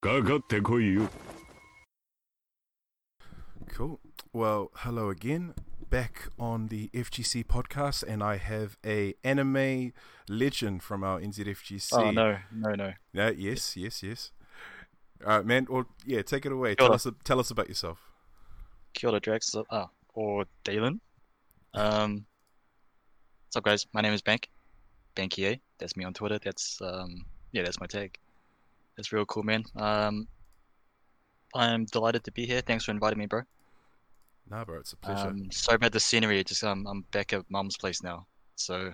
かかってこいよ Cool. Well, hello again. Back on the FGC podcast, and I have a anime legend from our NZFGC. Oh no, no, no. Yeah, yes, yes, yes. All right, man. Well, yeah, take it away. Kia Tell ora. us, tell us about yourself. Kia ora, Drax. Ah, or Dalen. Um, what's up, guys? My name is Bank. Banky A. That's me on Twitter. That's um, yeah, that's my tag. That's real cool, man. Um, I'm delighted to be here. Thanks for inviting me, bro. Nah, bro, it's a pleasure. Um, sorry about the scenery. Just um, I'm back at mum's place now, so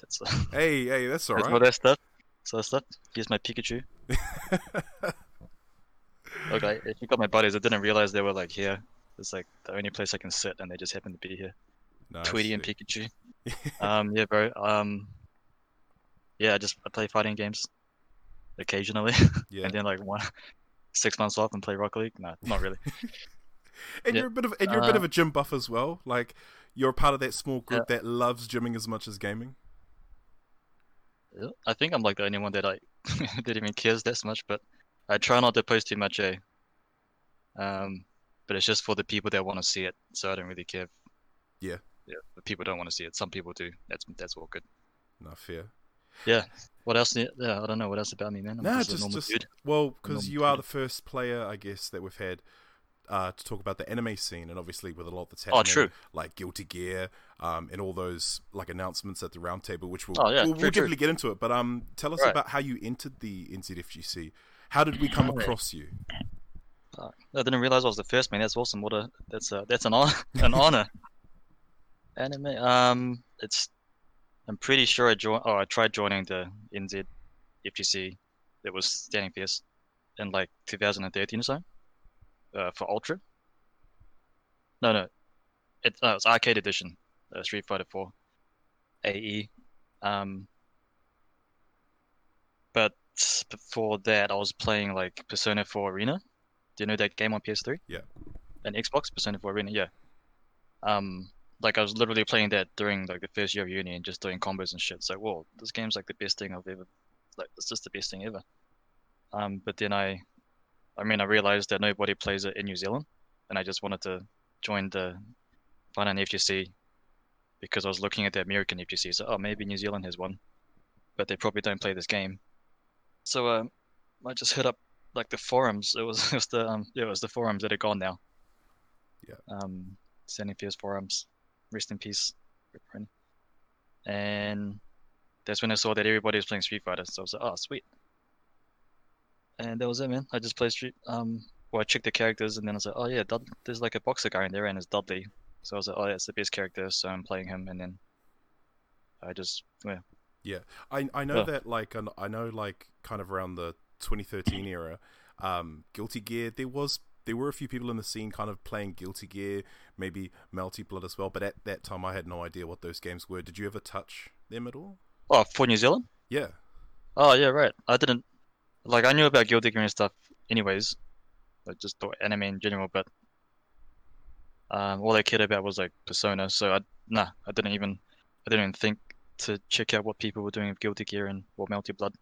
that's uh, hey, hey, that's all that's all right. that stuff. So that stuff. Here's my Pikachu. Okay, if you got my buddies, I didn't realize they were like here. It's like the only place I can sit, and they just happen to be here. Nice. Tweety and Pikachu. Um, yeah, bro. Um, yeah, I just I play fighting games occasionally, yeah, and then like one six months off and play Rocket League. No, not really. and yeah. you're a bit of and you're a bit Uh, of a gym buff as well. Like you're a part of that small group that loves gymming as much as gaming. I think I'm like the only one that I that even cares that much, but I try not to post too much, eh? Um, but it's just for the people that want to see it, so I don't really care. Yeah. Yeah, but people don't want to see it. Some people do. That's that's all good. No fair. Yeah. What else? Yeah, I don't know what else about me, man. I'm Nah, just, just just well, because you are dude. the first player, I guess, that we've had uh, to talk about the anime scene, and obviously with a lot that's Oh, happening, true. like Guilty Gear, um, and all those like announcements at the roundtable, which we'll, Oh, yeah, we'll, true, we'll true. definitely get into it. But um, tell us Right. about how you entered the NZFGC. How did we come across you? Fuck. I didn't realize I was the first man. That's awesome. What a that's a that's an honor. An honor. Anime. Um, it's. I'm pretty sure I joined. Oh, I tried joining the NZ FGC. That was standing fierce, in like 2013 or so. Uh, for Ultra. No, no. It uh, it's arcade edition. Uh, Street Fighter 4. AE. Um. But before that, I was playing like Persona 4 Arena. Do you know that game on PS3? Yeah. And Xbox, Persona 4 Arena, yeah. Um, like I was literally playing that during like the first year of uni and just doing combos and shit. It's like, whoa, this game's like the best thing I've ever, like it's just the best thing ever. Um, but then I, I mean, I realized that nobody plays it in New Zealand, and I just wanted to join the, find an FGC, because I was looking at the American FGC. So, oh, maybe New Zealand has one, but they probably don't play this game. So, um, I just hit up like the forums. It was, it was the um, yeah, it was the forums that are gone now. Yeah. Um, Standing Fierce forums, rest in peace, And that's when I saw that everybody was playing Street Fighter. So I was like, oh, sweet. And that was it, man. I just played Street. Um, well, I checked the characters, and then I was like, oh yeah, Dud- there's like a boxer guy in there, and it's Dudley. So I was like, oh, that's the best character, so I'm playing him. And then I just, yeah, Yeah, I I know that like I know like kind of around the 2013 era, um, Guilty Gear. There was there were a few people in the scene kind of playing Guilty Gear, maybe Melty Blood as well. But at that time, I had no idea what those games were. Did you ever touch them at all? oh, for New Zealand. Yeah. Oh yeah, right. I didn't like I knew about Guilty Gear and stuff anyways. Like just the anime in general, but um all I cared about was like Persona, so I nah, I didn't even I didn't even think to check out what people were doing with Guilty Gear and or Melty Blood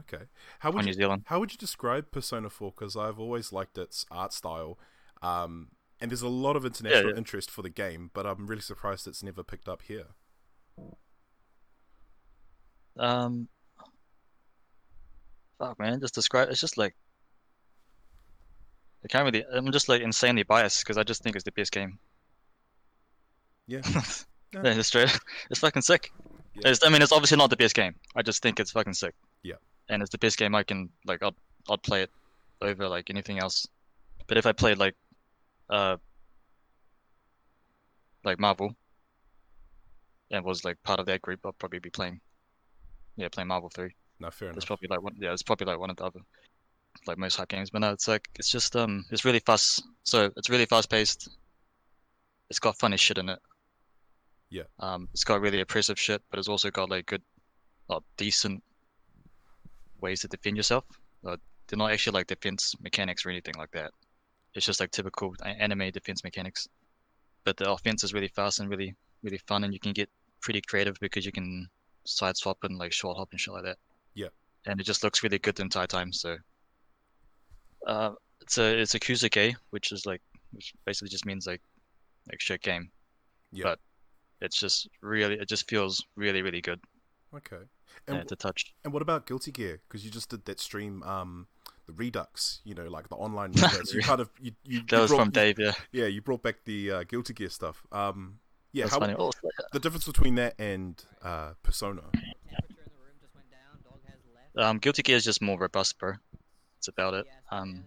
Okay. How would New you Zealand. how would you describe Persona 4? Because I've always liked its art style, um, and there's a lot of international yeah. interest for the game. But I'm really surprised it's never picked up here. Um fuck man, just describe it's just like I can't really I'm just like insanely biased because I just think it's the best game. Yeah. Yeah, it's straight. It's fucking sick. Yeah. It's, I mean, it's obviously not the best game. I just think it's fucking sick. Yeah. And it's the best game I can like. I'd I'd play it over like anything else. But if I played like, uh, like Marvel, and was like part of that group, I'd probably be playing. Yeah, playing Marvel Three. No, fair It's probably like one. Yeah, it's probably like one of the other, like most hype games. But no, it's like it's just um, it's really fast. So it's really fast paced. It's got funny shit in it. Yeah. Um, it's got really oppressive shit, but it's also got like good, uh, decent ways to defend yourself. Uh, they're not actually like defense mechanics or anything like that. It's just like typical anime defense mechanics. But the offense is really fast and really, really fun, and you can get pretty creative because you can side swap and like short hop and shit like that. Yeah. And it just looks really good the entire time. So Uh, it's a it's a kusoge, which is like which basically just means like like shit game. Yeah. But it's just really it just feels really really good Okay. Yeah, And to touch. and what about Guilty Gear? Because you just did that stream, um, the Redux. You know, like the online Redux. you kind of you you, That you was brought, from Dave, yeah. Yeah, you brought back the uh, Guilty Gear stuff. Um, yeah, That's how, funny. The difference between that and uh, Persona. um, Guilty Gear is just more robust, bro. It's about it. Um,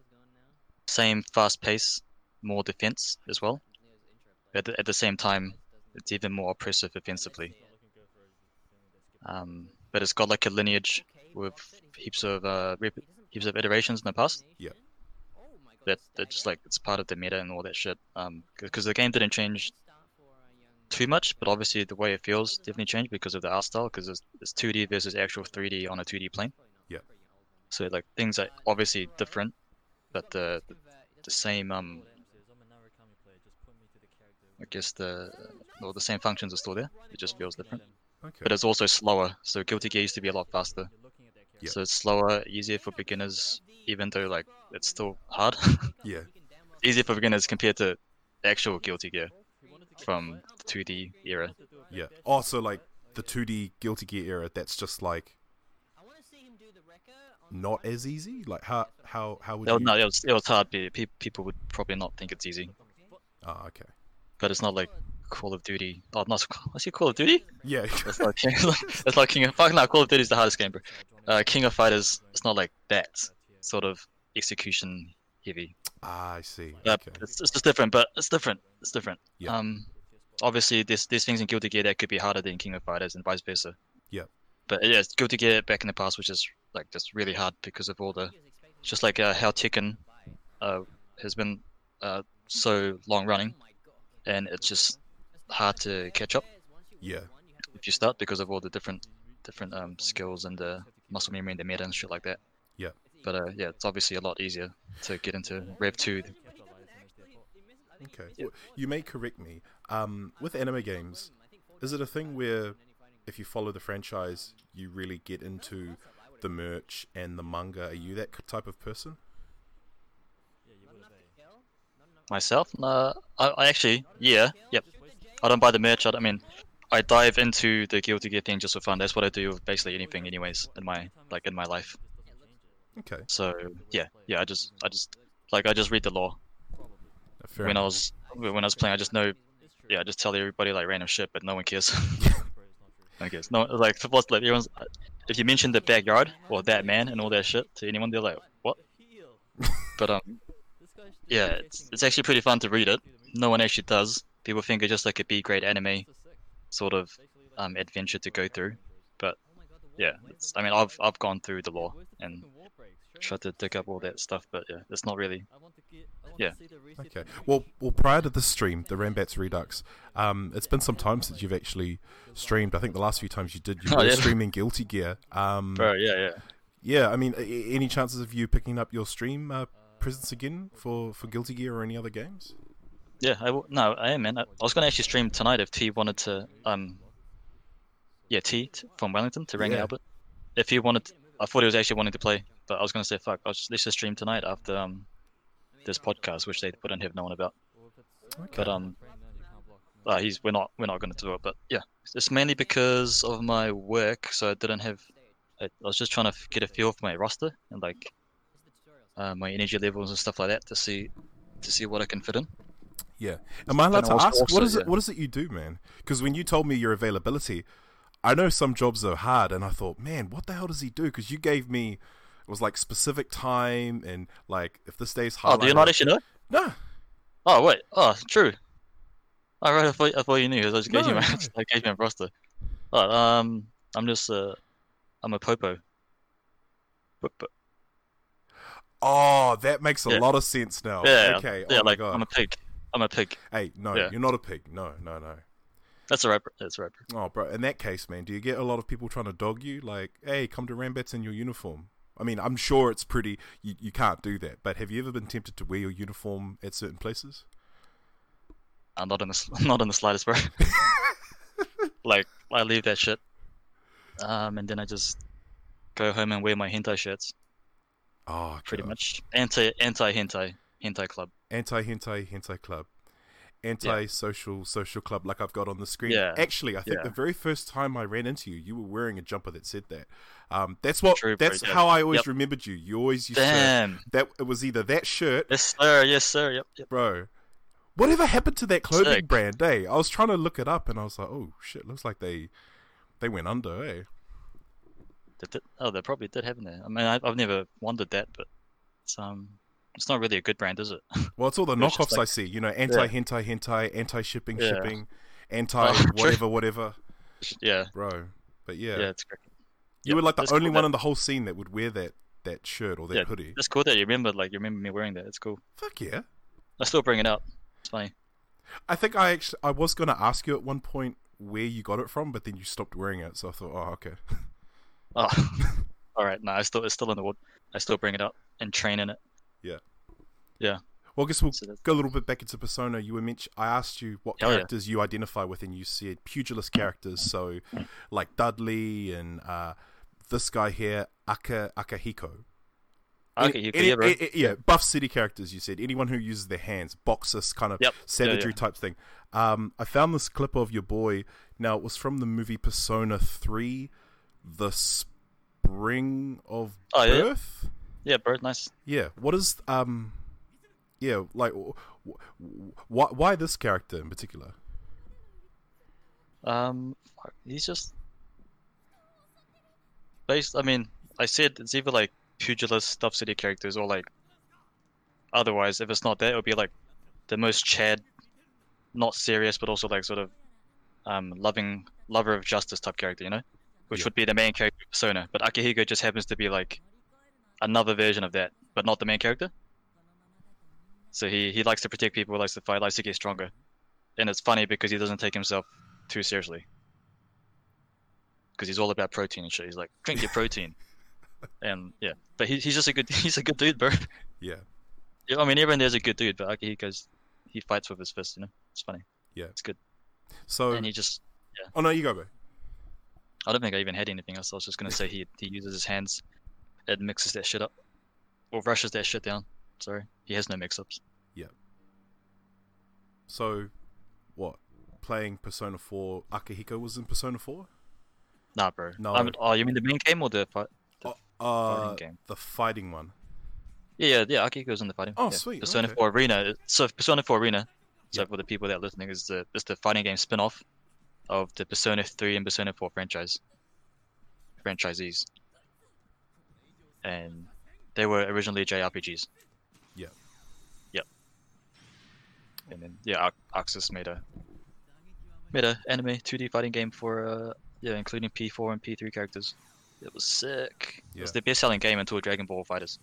same fast pace, more defense as well. At the, at the same time, it's even more oppressive offensively. Um, but it's got like a lineage with heaps of uh, heaps of iterations in the past. Yeah. That that's just like it's part of the meta and all that shit. Um, because the game didn't change too much, but obviously the way it feels definitely changed because of the art style. Because it's, it's 2D versus actual 3D on a 2D plane. Yeah. So like things are obviously different, but the the, the same um I guess the well the same functions are still there. It just feels different. Okay. But it's also slower. So Guilty Gear used to be a lot faster. Yeah. So it's slower, easier for beginners, even though like it's still hard. yeah. easier for beginners compared to actual Guilty Gear from the 2D era. Yeah. Oh, so like the 2D Guilty Gear era, that's just like not as easy. Like how how how would No, you? no, it was, it was hard. People would probably not think it's easy, Ah, okay. but it's not like Call of Duty. Oh, not I see Call of Duty. Yeah. It's like King, it's like King of fucking no, Call of Duty is the hardest game, bro. Uh, King of Fighters, it's not like that sort of execution heavy. ah, I see. Uh, Okay. it's, it's just different, but it's different. It's different. Yeah. Um, obviously, there's there's things in Guilty Gear that could be harder than King of Fighters and vice versa. Yeah. But yeah, it's Guilty Gear back in the past, which is like just really hard because of all the, just like uh, how Tekken, uh, has been uh so long running, and it's just hard to catch up Yeah. if you start because of all the different different um skills and the muscle memory and the meta and shit like that. Yeah. But uh, yeah, it's obviously a lot easier to get into Rev two. Okay. Well, you may correct me. Um, with anime games, is it a thing where if you follow the franchise, you really get into the merch and the manga? Are you that type of person? Myself? Uh, I, I actually, yeah, yep. I don't buy the merch. I, I mean, I dive into the Guilty Gear thing just for fun. That's what I do with basically anything, anyways, in my like in my life. Okay. So yeah, yeah. I just, I just, like, I just read the lore. Fair when I was when I was playing, I just know, yeah, I just tell everybody like random shit, but no one cares. no one cares. No, like what's like everyone's. If you mention the backyard or that man and all that shit to anyone, they're like, what? But um, yeah, it's, it's actually pretty fun to read it. No one actually does. People think it's just like a B grade anime sort of um, adventure to go through. But yeah, it's, I mean, I've I've gone through the lore and tried to dig up all that stuff, but yeah, it's not really. Yeah. Okay. Well, well, prior to this stream, the Rambats Redux, um, it's been some time since you've actually streamed. I think the last few times you did, you Oh, were yeah. streaming Guilty Gear. Um, Bro, yeah, yeah. yeah. I mean, any chances of you picking up your stream uh, presence again for for Guilty Gear or any other games? Yeah, I w- no, I am man. I, I was gonna actually stream tonight if T wanted to. Um, yeah, T t- from Wellington to Rangi Yeah. Albert. If he wanted, I thought he was actually wanting to play, but I was gonna say fuck. I'll just, let's just stream tonight after um this podcast, which they wouldn't have known about. Okay. But um, uh, he's we're not we're not gonna do it. But yeah, it's mainly because of my work, so I didn't have. I, I was just trying to get a feel for my roster and like uh, my energy levels and stuff like that to see to see what I can fit in. Yeah. Am I allowed to ask what also, is it? yeah. What is it you do, man? Because when you told me your availability, I know some jobs are hard, and I thought, man, what the hell does he do? Because you gave me it was like specific time and like if this day's hard. Oh, do you not actually know? No. Oh wait, oh true. All right, I thought, I thought you knew. I just gave No, you my, no. I gave you my roster. Oh, um, I'm just uh, I'm a popo. Popo. Oh, that makes a Yeah. lot of sense now. Yeah, Okay. yeah, oh like. I'm a pig. I'm a pig. Hey, no, Yeah. you're not a pig. No, no, no. That's a rapper. That's a rapper. Oh, bro. In that case, man, do you get a lot of people trying to dog you? Like, hey, come to Rambats in your uniform. I mean, I'm sure it's pretty. You, you can't do that. But have you ever been tempted to wear your uniform at certain places? I'm not in the not in the slightest, bro. like I leave that shit, um, and then I just go home and wear my hentai shirts. Oh, pretty God. much anti anti hentai hentai club. Anti hentai hentai club anti social social club like i've got on the screen Yeah. actually i think Yeah. the very first time i ran into you you were wearing a jumper that said that um that's what True, bro, that's yeah. how i always Yep. remembered you you always used to Damn. that it was either that shirt Yes sir. Yes sir. Yep. Yep. bro whatever happened to that clothing Sick. brand eh i was trying to look it up and i was like oh shit looks like they they went under eh did, oh, they probably did, haven't they? I mean, I, I've never wondered that, but it's um, it's not really a good brand, is it? well it's all the It's knockoffs i see you know anti hentai hentai anti shipping Yeah. shipping anti Oh, whatever whatever yeah. bro but Yeah. yeah it's great. You Yep, were like the that's only cool one that- in the whole scene that would wear that that shirt or that Yeah. hoodie. It's cool that you remember, like you remember me wearing that. It's cool. Fuck yeah! I still bring it up. It's funny. I think I actually I was gonna ask you at one point where you got it from, but then you stopped wearing it, so I thought, oh okay. Oh, all right. No, I still it's still in the wood. I still bring it up and train in it. Well, I guess we'll So go a little bit back into Persona. You were mentioned. I asked you what Hell yeah. characters you identify with, and you said pugilist characters. So, like Dudley and uh, this guy here, Aka Akihiko. Okay, Any- you any- yeah, bro. a- a- yeah, buff city characters. You said anyone who uses their hands, boxers, kind of Yep. Savagery yeah. type thing. Um, I found this clip of your boy. Now it was from the movie Persona Three, the Spring of Oh. Birth. Yeah, bro. Nice. Yeah. What is um, yeah, like wh- wh- why why this character in particular? Um, he's just based. I mean, I said it's either like pugilist stuff city characters or like otherwise. If it's not that, it would be like the most Chad, not serious, but also like sort of um loving lover of justice type character, you know, which Yeah. would be the main character persona. But Akihiko just happens to be like another version of that, but not the main character. So he he likes to protect people, likes to fight, likes to get stronger, and it's funny because he doesn't take himself too seriously. Because he's all about protein and shit. He's like, drink your protein, and yeah. But he, he's just a good he's a good dude, bro. Yeah. Yeah, I mean, everyone there's a good dude, but Akihiko's he fights with his fist. You know, it's funny. Yeah. it's good. So And he just oh no, you go, bro. I don't think I even had anything else. I was just gonna say he he uses his hands, and mixes that shit up, or rushes that shit down. Sorry, he has no mix-ups. Yeah. So what? Playing Persona Four, Akihiko was in Persona Four. Nah, bro. No. I mean, oh, you mean the main game or the fight? The Uh, uh, fighting game. the fighting one. Yeah, yeah, yeah. Akihiko's in the fighting. Oh, yeah. sweet, Persona okay. 4 Arena. So Persona 4 Arena. So for the people that are listening, is the is the fighting game spin-off of the Persona 3 and Persona 4 franchise franchisees, and they were originally JRPGs. Yeah. Yep. And then yeah, ArcSys made a made a anime 2D fighting game for uh yeah, including P4 and P3 characters. It was sick. It was the best-selling game until Dragon Ball FighterZ.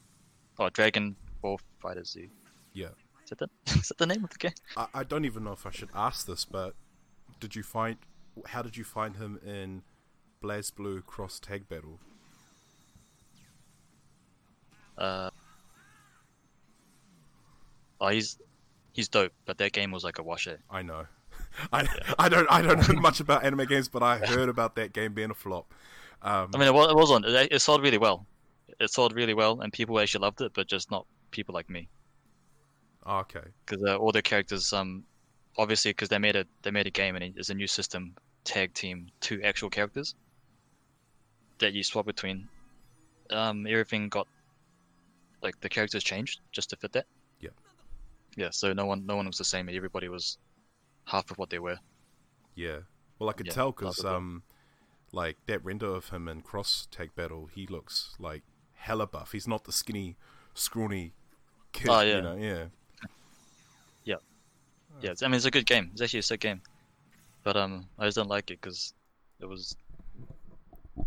Oh, Dragon Ball Fighters Z. Yeah. Is that the, is that the name of the game? I, I don't even know if I should ask this, but did you find? How did you find him in BlazBlue Cross Tag Battle? Uh, oh, he's he's dope, but that game was like a wash it. I know. I, I don't I don't know much about anime games, but I heard about that game being a flop. Um, I mean, it was, it was on. It, it sold really well. It sold really well, and people actually loved it, but just not people like me, oh, okay. because uh, all the characters, um, obviously, because they made a they made a game and it's a new system, tag team two actual characters that you swap between. Um, everything got like the characters changed just to fit that. Yeah. Yeah, so no one no one was the same. Everybody was half of what they were. Yeah. Well, I could Yeah, tell because um, like that render of him in Cross Tag Battle, he looks like hella buff. He's not the skinny, scrawny kid. Oh, You yeah. know? Yeah. Yeah, it's, I mean it's a good game. It's actually a sick game, but um, I just don't like it because it was,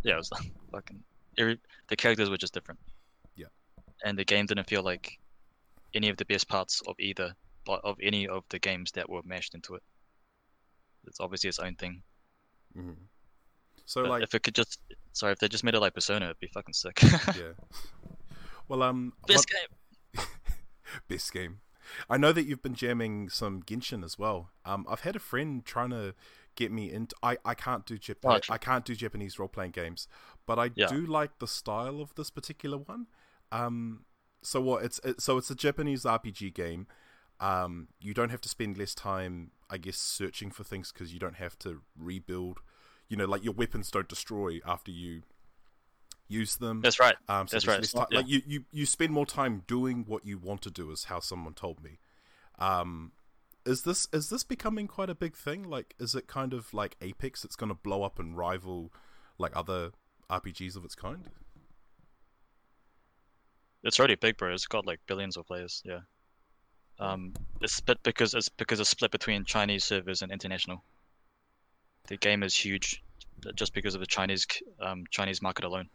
yeah, it was fucking. Every, the characters were just different. And the game didn't feel like any of the best parts of either but of any of the games that were mashed into it. It's obviously its own thing. hmm So But like, if it could just, sorry, if they just made it like Persona, it'd be fucking sick. yeah. Well, um, Best what- game. best game. I know that you've been jamming some Genshin as well. Um, I've had a friend trying to get me into. I, I can't do Jap- Oh. I can't do Japanese role playing games, but I Yeah. do like the style of this particular one. Um, so what? It's it, so it's a Japanese RPG game. Um, you don't have to spend less time, I guess, searching for things because you don't have to rebuild. You know, like your weapons don't destroy after you use them. That's right. Um, so That's right. It's not- Like you, you, you spend more time doing what you want to do, is how someone told me. Um, is this is this becoming quite a big thing? Like, is it kind of like Apex? It's going to blow up and rival like other RPGs of its kind. It's already big, bro. It's got like billions of players. Yeah. Um, it's split because it's because it's split between Chinese servers and international. The game is huge, uh, just because of the Chinese um Chinese market alone.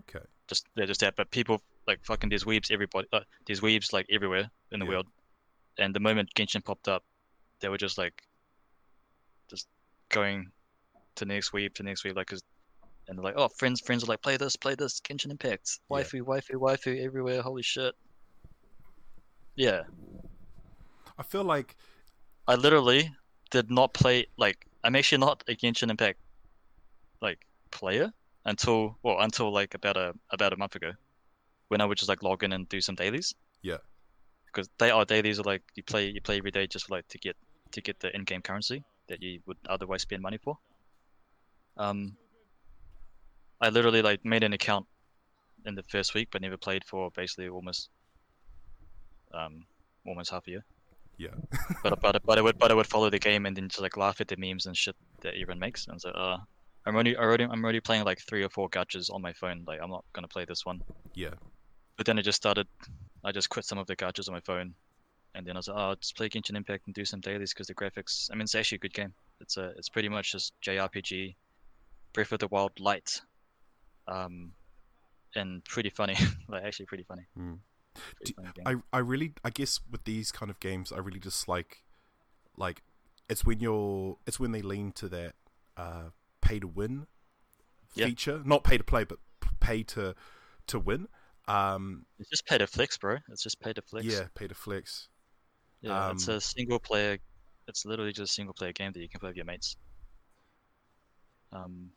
Okay. Just they're just that, but people like fucking there's weebs everybody. Uh, there's weebs like everywhere in the Yeah. world, and the moment Genshin popped up, they were just like, just going to next weeb to next weeb like 'cause and they're like, oh, friends, friends are like, play this, play this, Genshin Impact, Yeah. waifu, waifu, waifu, everywhere, holy shit. Yeah, I feel like I literally did not play like I'm actually not a Genshin Impact like player until well until like about a about a month ago, when I would just like log in and do some dailies. Yeah. Because they are dailies are like you play you play every day just like to get to get the in-game currency that you would otherwise spend money for. Um, I literally like made an account in the first week, but never played for basically almost um almost half a year. yeah. But but but I would but I would follow the game and then just like laugh at the memes and shit that everyone makes. And so uh, I'm already already I'm already playing like three or four gachas on my phone. Like I'm not gonna play this one. Yeah. But then I just started. I just quit some of the gachas on my phone, and then I was like, oh, I'll just play Genshin Impact and do some dailies because the graphics. I mean, it's actually a good game. It's a it's pretty much just JRPG, Breath of the Wild light, um, and pretty funny. like actually pretty funny. Mm. Pretty Do- funny. I I really I guess with these kind of games I really dislike like it's when you're it's when they lean to that uh pay to win feature not pay to play but pay to to win um It's just pay to flex, bro. It's just pay to flex. yeah pay to flex Yeah, it's Um, a single player. It's literally just a single player game that you can play with your mates. Um,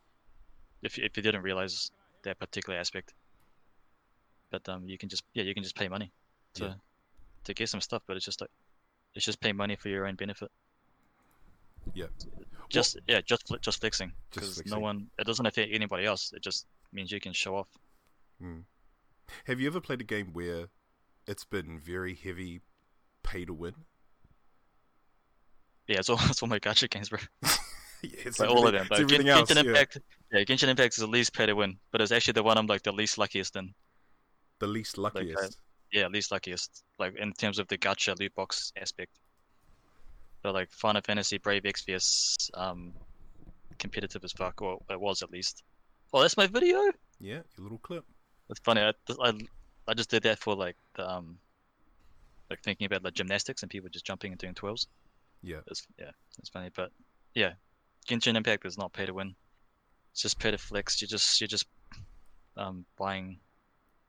if you- if you didn't realize that particular aspect, but um, you can just yeah you can just pay money to Yeah. to get some stuff, but it's just like it's just pay money for your own benefit. Yeah. Just yeah, just just flexing because no one it doesn't affect anybody else. It just means you can show off. Mm. have you ever played a game where it's been very heavy pay to win Yeah, it's all it's all my gacha games, bro. yeah, it's Like all of them. But everything Gen- else Genshin yeah. Impact, yeah, Genshin Impact is the least pay to win, but it's actually the one I'm like the least luckiest in. the least luckiest Yeah, least luckiest. Like in terms of the gacha loot box aspect. But like Final Fantasy Brave Exvius, um, competitive as fuck, or it was at least. Oh, that's my video. yeah your little clip That's funny. I, I, I just did that for like the um, like thinking about like gymnastics and people just jumping and doing twirls. yeah It's yeah, it's funny, but yeah, Genshin Impact is not pay to win. It's just pay to flex. You just you're just um buying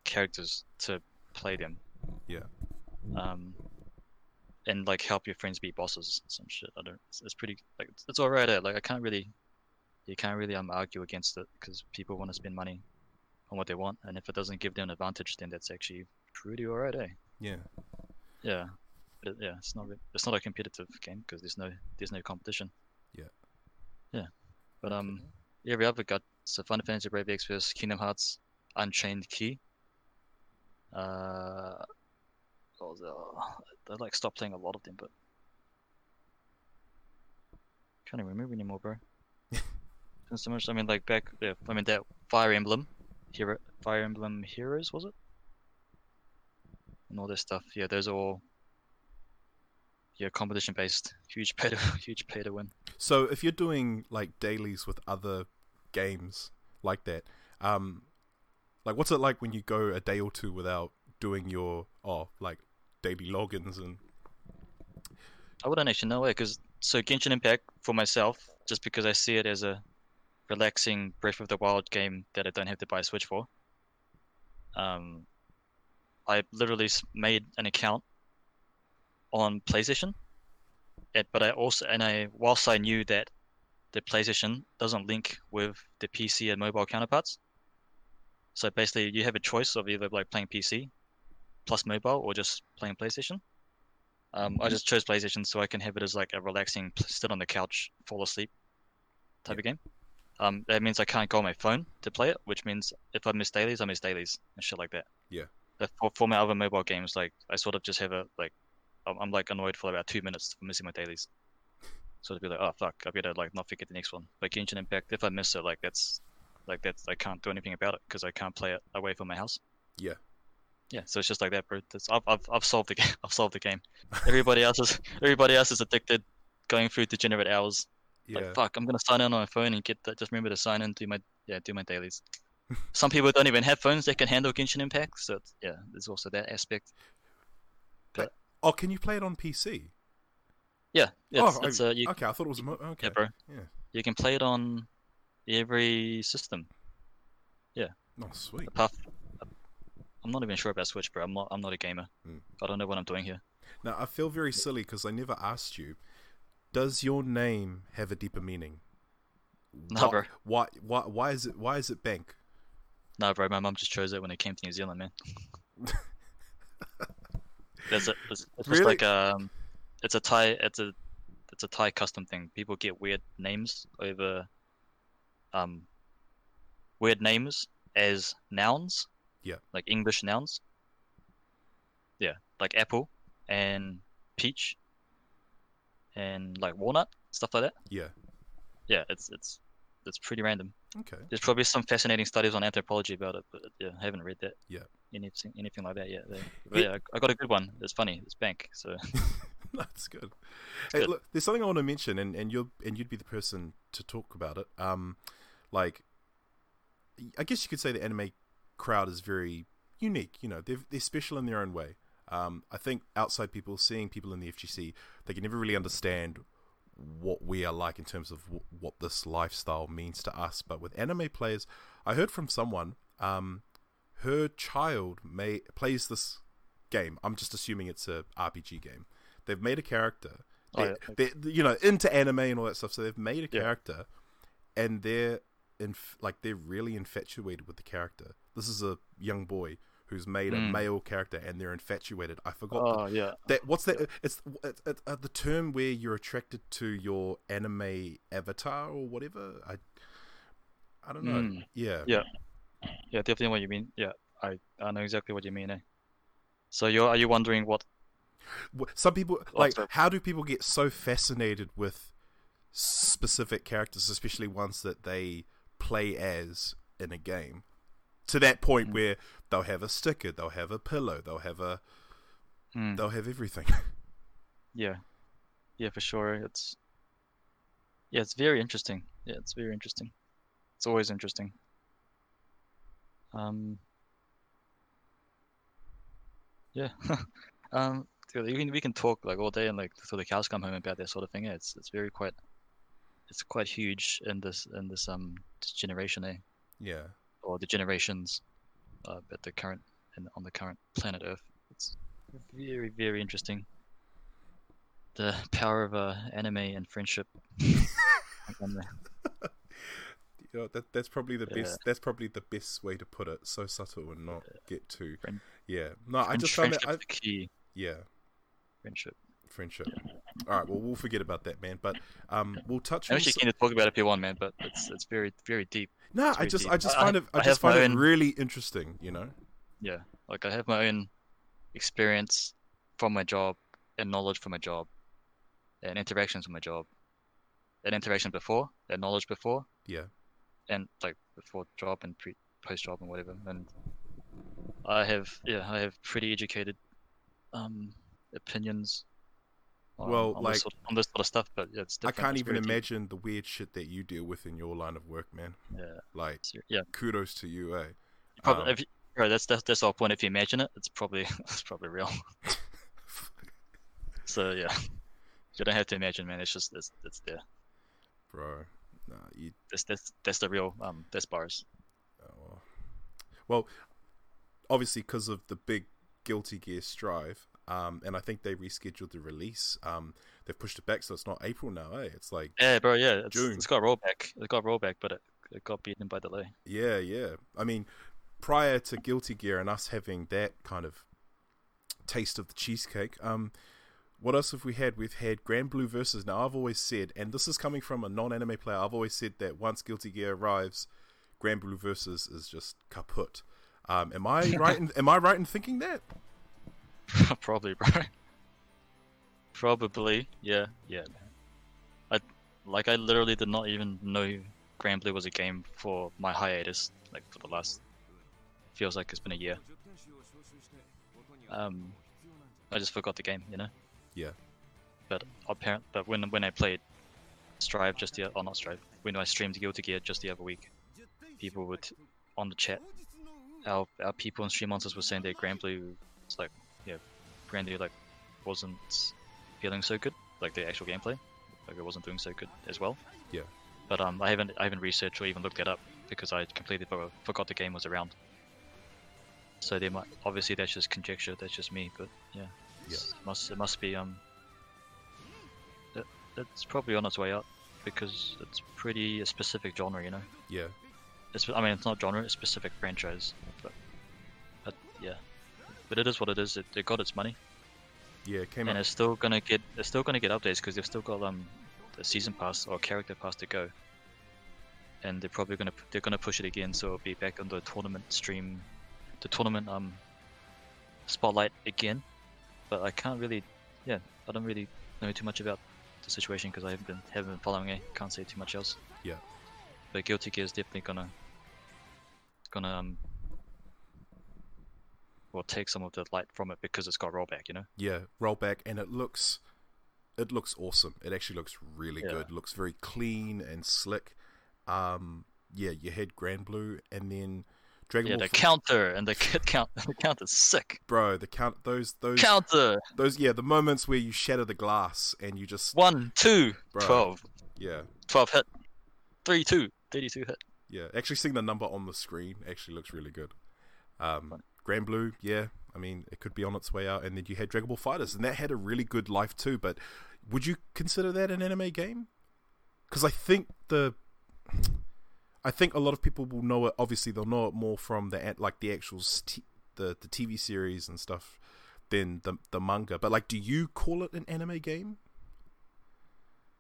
characters to play them. Yeah. Um, and like help your friends beat bosses. and Some shit. I don't. It's, it's pretty like it's, it's alright. eh, Like I can't really, you can't really um argue against it because people want to spend money on what they want, and if it doesn't give them an advantage, then that's actually pretty alright. Eh? yeah Yeah, it- yeah, it's not it's not a competitive game because there's no there's no competition. Yeah. Yeah, but um, every other got so Final Fantasy Brave Exvius, Kingdom Hearts, Unchained Key. Uh, it? Oh, I like stopped playing a lot of them, but can't even remember anymore, bro. So much. I mean, like back. Yeah, I mean that Fire Emblem, Hero, Fire Emblem Heroes was it? and all this stuff. Yeah, those are all yeah competition based. Huge pay to huge pay to win. So if you're doing like dailies with other games like that, um, like what's it like when you go a day or two without doing your oh like daily logins and I wouldn't actually know it because so Genshin Impact for myself, just because I see it as a relaxing Breath of the Wild game that I don't have to buy a Switch for. Um, I literally made an account on PlayStation, and, but I also and I whilst I knew that the PlayStation doesn't link with the PC and mobile counterparts, So basically, you have a choice of either like playing PC plus mobile or just playing PlayStation. Um, I just chose PlayStation so I can have it as like a relaxing, sit on the couch, fall asleep type Yeah. of game. Um, that means I can't go on my phone to play it, which means if I miss dailies, I miss dailies and shit like that. Yeah. But for, for my other mobile games, like I sort of just have a like, I'm, I'm like annoyed for about two minutes for missing my dailies. So to be like, oh fuck, I better like not forget the next one. But Genshin Impact, if I miss it, like that's, like that's I can't do anything about it because I can't play it away from my house. Yeah. Yeah, so it's just like that, bro. That's, I've, I've, I've solved the game. I've solved the game. Everybody else is everybody else is addicted, going through degenerate hours. Yeah. Like fuck, I'm gonna sign in on my phone and get that. Just remember to sign in, do my yeah, do my dailies. Some people don't even have phones that can handle Genshin Impact, so it's, yeah, there's also that aspect. Oh, can you play it on PC? Yeah, Oh, it's, it's I- uh, you, okay, I thought it was a mo- okay. yeah, bro. Yeah. You can play it on every system. Yeah. Oh, sweet. Apart, I'm not even sure about Switch, bro. I'm not. I'm not a gamer. Mm. I don't know what I'm doing here. Now I feel very silly because I never asked you. Does your name have a deeper meaning? Nah, Why- bro. Why? Why? Why is it? Why is it Bank? No, bro. My mum just chose it when it came to New Zealand, man. There's a, it's, it's just Really? like um, it's a Thai, it's a, it's a Thai custom thing. People get weird names over, um, weird names as nouns. Yeah. Like English nouns. Yeah, like apple and peach. And like walnut stuff like that. Yeah. Yeah, it's it's it's pretty random. Okay. There's probably some fascinating studies on anthropology about it, but yeah, I haven't read that. Yeah. Anything, anything like that yet. But yeah, I- got a good one. It's funny. It's bank. So That's good. Hey, good. look, there's something I want to mention, and, and you're and you'd be the person to talk about it. Um, like, I guess you could say the anime crowd is very unique. You know, they're they're special in their own way. Um, I think outside people seeing people in the FGC, they can never really understand what we are like in terms of w- what this lifestyle means to us. But with anime players, I heard from someone, um, her child may plays this game. I'm just assuming it's a RPG game. They've made a character. Oh, They're, yeah. they're, you know, into anime and all that stuff. So they've made a Yeah. character, and they're inf- like they're really infatuated with the character. This is a young boy who's made a Mm. male character, and they're infatuated. I forgot oh yeah, that what's that? It's, it's, it's uh, the term where you're attracted to your anime avatar or whatever. I I don't know. Mm. Yeah. Yeah. yeah, definitely what you mean. Yeah, I I know exactly what you mean. Eh? So you're are you wondering what? Some people like how do people get so fascinated with specific characters, especially ones that they play as in a game, to that point Mm. where they'll have a sticker, they'll have a pillow, they'll have a Hmm, they'll have everything. yeah, yeah, for sure. It's yeah, it's very interesting. Yeah, it's very interesting. It's always interesting. Um. Yeah. um. We can we can talk like all day and like till the cows come home about that sort of thing. Yeah, it's it's very quite. It's quite huge in this in this um generation, eh? yeah. or the generations uh, the current and on the current planet Earth. It's very very interesting. The power of uh, anime and friendship. You know, that that's probably the Yeah. best. That's probably the best way to put it. So subtle and not get too. Friend- Yeah. No, I just found that. I, the key. yeah, Friendship. friendship. All right. Well, we'll forget about that, man. But um, we'll touch. I'm actually keen to talk about it if you want, man. But it's it's very very deep. No, I just. I just I- find it, I, I just find it own- really interesting. You know. Yeah, like I have my own experience from my job and knowledge from my job, and interactions from my job, and interaction before, and knowledge before, Yeah. and like before job and pre post job and whatever. And I have yeah, I have pretty educated um opinions. On, Well, on like- this sort, on this sort of stuff, but yeah, it's I can't even imagine the weird shit that you deal with in your line of work, man. Yeah, Like, yeah. kudos to you, eh? Probably, Um, if you, right, that's that's that's our point. If you imagine it, it's probably it's probably real. So yeah, you don't have to imagine, man. It's just it's it's there. Bro, nah, you. That's that's that's the real um that's bars. Oh. Well, obviously, because of the big Guilty Gear Strive, um, and I think they rescheduled the release. Um, they've pushed it back, so it's not April now, eh? It's like, Yeah, bro. Yeah, it's, June. it's got rollback. It got rollback, but it, it got beaten by delay. yeah, yeah. I mean, prior to Guilty Gear and us having that kind of taste of the cheesecake, um, what else have we had? We've had Granblue versus. Now, I've always said, and this is coming from a non-anime player. I've always said that once Guilty Gear arrives, Granblue versus is just kaput. Um, am I right? In, am I right in thinking that? Probably, bro. Probably, yeah, yeah. I like I literally did not even know Granblue was a game for my hiatus, like for the last feels like it's been a year. Um, I just forgot the game, you know. Yeah. But apparent, but when when I played Strive just the or not Strive, when I streamed Guilty Gear just the other week, people would on the chat, our our people and stream monsters were saying that Granblue, it's like yeah, Granblue like wasn't feeling so good, like the actual gameplay, like it wasn't doing so good as well. Yeah. But um, I haven't I haven't researched or even looked it up because I completely for- forgot the game was around. So they might obviously that's just conjecture. That's just me. But yeah, Yeah. it must it must be um. It, it's probably on its way up because it's pretty a specific genre, you know. Yeah. It's I mean it's not genre, it's specific franchise. But but yeah, but it is what it is. It, it got its money Yeah. It came and out. it's still gonna get it's still gonna get updates because they've still got um the season pass or character pass to go, and they're probably gonna they're gonna push it again, so it'll be back on the tournament stream, the tournament um spotlight again. But I can't really, yeah, I don't really know too much about the situation because I haven't been haven't been following it. Can't say too much else. Yeah. But Guilty Gear is definitely gonna gonna um well take some of the light from it because it's got rollback, you know. Yeah. Rollback, and it looks. It looks awesome. It actually looks really Yeah. good. looks very clean and slick. Um. Yeah. You had Granblue, and then Dragon Yeah, Ball. the F- counter and the kid count. The counter's sick. Bro, the count. Those. Those. Counter Those. Yeah. The moments where you shatter the glass and you just. one, two, Bro. 12. Yeah. 12 hit, three, two, 32 hit. Yeah, actually seeing the number on the screen actually looks really good. Um. Granblue, yeah, I mean it could be on its way out, and then you had Dragon Ball FighterZ, and that had a really good life too. But would you consider that an anime game? Because I think the, I think a lot of people will know it. Obviously, they'll know it more from the like the actual st- the the TV series and stuff than the the manga. But like, do you call it an anime game?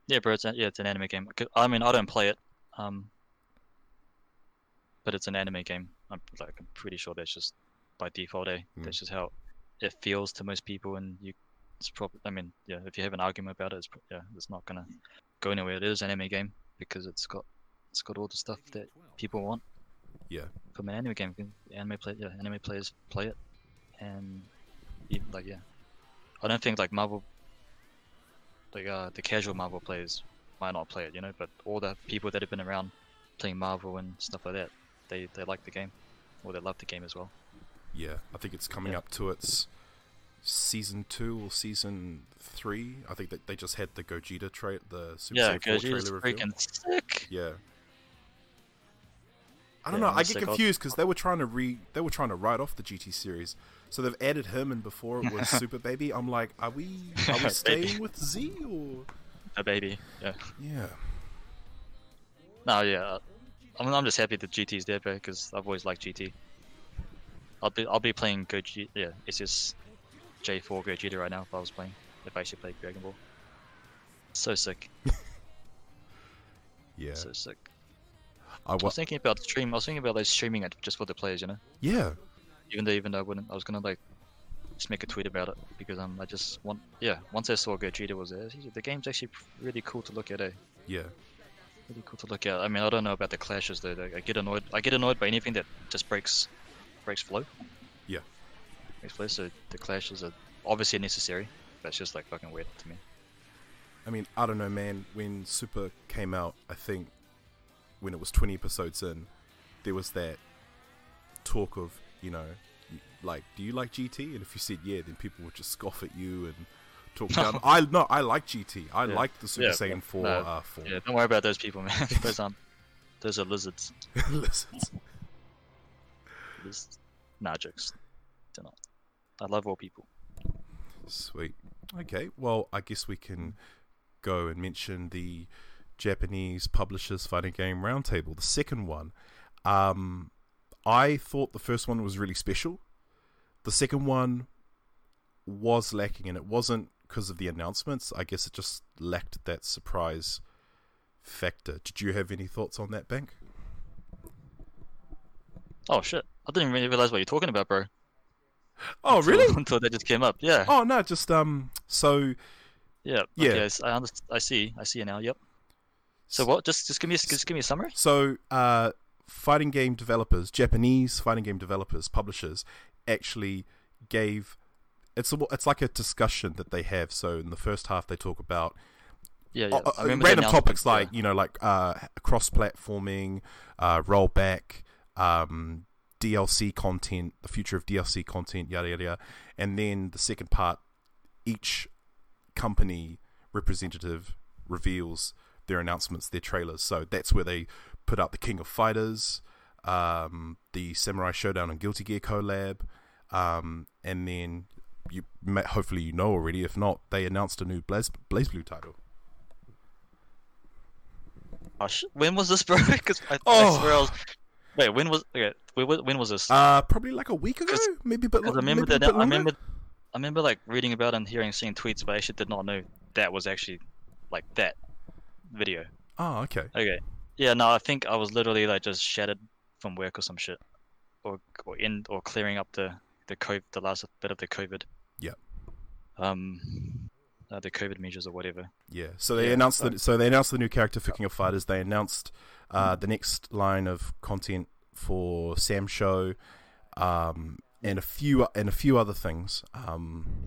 Yeah, bro. It's a, yeah, it's an anime game. I mean, I don't play it, um, but it's an anime game. I'm like, I'm pretty sure that's just by default. Eh? Mm. That's just how it feels to most people, and you. It's probably. I mean, yeah. If you have an argument about it, it's pro- yeah, it's not gonna go anywhere. It is an anime game because it's got it's got all the stuff that people want. Yeah, from an anime game. can- Anime play, yeah, anime players play it, and even like yeah, I don't think like Marvel, like uh, the casual Marvel players might not play it, you know, but all the people that have been around playing Marvel and stuff like that, they they like the game, or they love the game as well. Yeah. I think it's coming Yeah. up to its season two or season three. I think that they just had the Gogeta tra- the Super yeah, Saiyan 4 because it's trailer reveal. freaking sick. Yeah. I don't Yeah, know. I get confused because they were trying to re they were trying to write off the GT series, so they've added him, and before it was Super Baby. I'm like, are we are we staying with Z or A baby, yeah. yeah? No, yeah. I'm, I'm just happy that GT's there, because I've always liked GT. I'll be I'll be playing Gogeta. Yeah, it's just J4 Gogeta right now. If I was playing, if I should play Dragon Ball. So sick, Yeah. so sick. I I was thinking about the stream. I was thinking about like streaming it just for the players, you know. yeah. Even though even though I wouldn't, I was gonna like just make a tweet about it because um I just want yeah. Once I saw Gogeta was there, the game's actually really cool to look at. Eh? Yeah. Really cool to look at. I mean, I don't know about the clashes though. I get annoyed. I get annoyed by anything that just breaks, breaks flow. Yeah. Breaks flow. So the clashes are obviously necessary. But it's just like fucking weird to me. I mean, I don't know, man. When Super came out, I think when it was 20 episodes in, there was that talk of, you know, like, do you like GT? And if you said yeah, then people would just scoff at you and talk down. I no, I like GT. I Yeah. like the Super Yeah, Saiyan 4 no, uh, form. Yeah, don't worry about those people, man. those aren't. Those are lizards. Lizards. Lizards. Nah, jokes. I love all people. Sweet. Okay, well, I guess we can go and mention the Japanese Publishers Fighting Game Roundtable, the second one. Um, I thought the first one was really special. The second one was lacking, and it wasn't because of the announcements. I guess it just lacked that surprise factor. Did you have any thoughts on that, Bank? Oh shit! I didn't even realize what you're talking about, bro. Oh, Until- really? Until that just came up. Yeah. Oh no, just um. So Yeah. Yeah. Okay, I s- I, see. I see it now. Yep. So what? Just just give me a, just give me a summary. So, uh, fighting game developers, Japanese fighting game developers, publishers, actually gave it's a, it's like a discussion that they have. So in the first half, they talk about Yeah, yeah. uh, I remember the random topics yeah. like you know like uh, cross-platforming, uh, rollback, um, DLC content, the future of DLC content, yada yada yada, and then the second part, each company representative reveals their announcements, their trailers. So that's where they put out the King of Fighters, um, the Samurai Shodown and Guilty Gear collab, um, and then you hopefully you know already. If not, they announced a new Blaze, Blue title. Oh, sh- when was this, bro? Because I, Oh. I was. Wait, when was? Okay, wait, when, when was this? Uh, probably like a week ago, maybe, but I remember that. I remember. I remember like reading about and hearing, seeing tweets, but I actually did not know that was actually like that video. Oh, okay. Okay. Yeah, no, I think I was literally like just shattered from work or some shit, or or in or clearing up the the COVID, the last bit of the COVID. Yeah. Um, uh, the COVID measures or whatever. Yeah. So they Yeah, announced so- that. So they announced the new character for King of Fighters. They announced uh, the next line of content for Sam Show, um, and a few and a few other things. Um,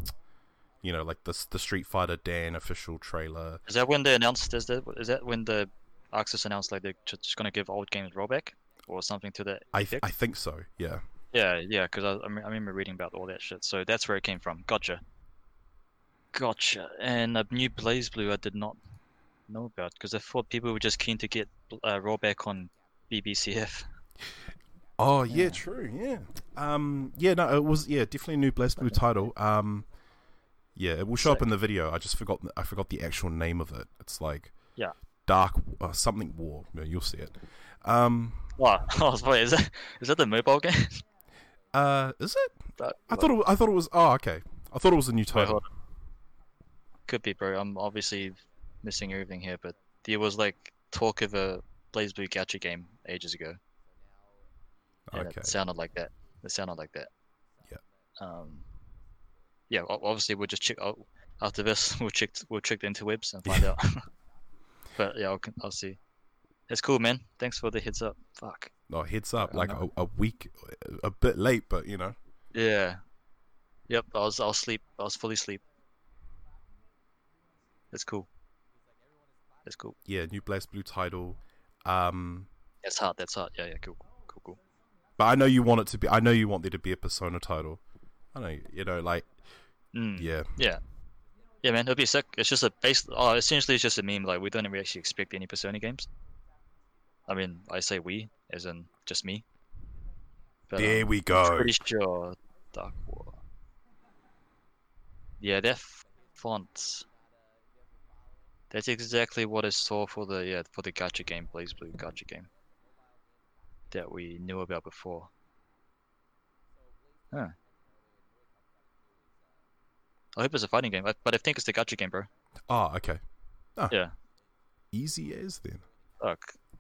you know, like the the Street Fighter Dan official trailer. Is that when they announced? Is that is that when the ArcSys announced like they're just gonna give old games rollback or something to that? I effect? I think so. Yeah. Yeah, yeah, because I, I I remember reading about all that shit. So that's where it came from. Gotcha. Gotcha. And a new BlazBlue I did not know about because I thought people were just keen to get uh, rollback on BBCF. Oh yeah, Yeah. true. Yeah. Um. Yeah. No, it was. Yeah, definitely a new BlazBlue title. Um. Yeah, it will show up in the video. I just forgot. I forgot the actual name of it. It's like Yeah. Dark uh, something War. No, you'll see it. Um. Oh, wait, is that is that the mobile game? Uh. Is it? That- I thought. It, I thought it was. Oh, okay. I thought it was a new title. hold on. Could be, bro. I'm obviously missing everything here, but there was like talk of a BlazBlue gacha game ages ago. and Okay. It sounded like that. It sounded like that. Yeah. Um. Yeah. Obviously, we'll just check. Oh, after this, we'll check. We'll check the interwebs and find out. but yeah, I'll, I'll see. That's cool, man. Thanks for the heads up. Fuck. Oh, heads up. Like a, a week, a bit late, but you know. Yeah. Yep. I was. I was sleep. I was fully sleep. That's cool. That's cool. Yeah, new BlazBlue title. Um. That's hard. That's hard. Yeah. Yeah. Cool. Cool. Cool. But I know you want it to be. I know you want there to be a Persona title. I know. You know, like Mm. yeah. Yeah. Yeah, man, it'll be sick. It's just a base. Oh, essentially, it's just a meme. Like we don't really actually expect any Persona games. I mean, I say we, as in just me. But, There um, we I'm go. Pretty sure Dark War. Yeah, that f- font. That's exactly what I saw for the yeah for the gacha game, BlazBlue gacha game. That we knew about before. Huh. I hope it's a fighting game, but I think it's the gacha game, bro. Oh, okay. Ah. Yeah. Easy as then. Fuck.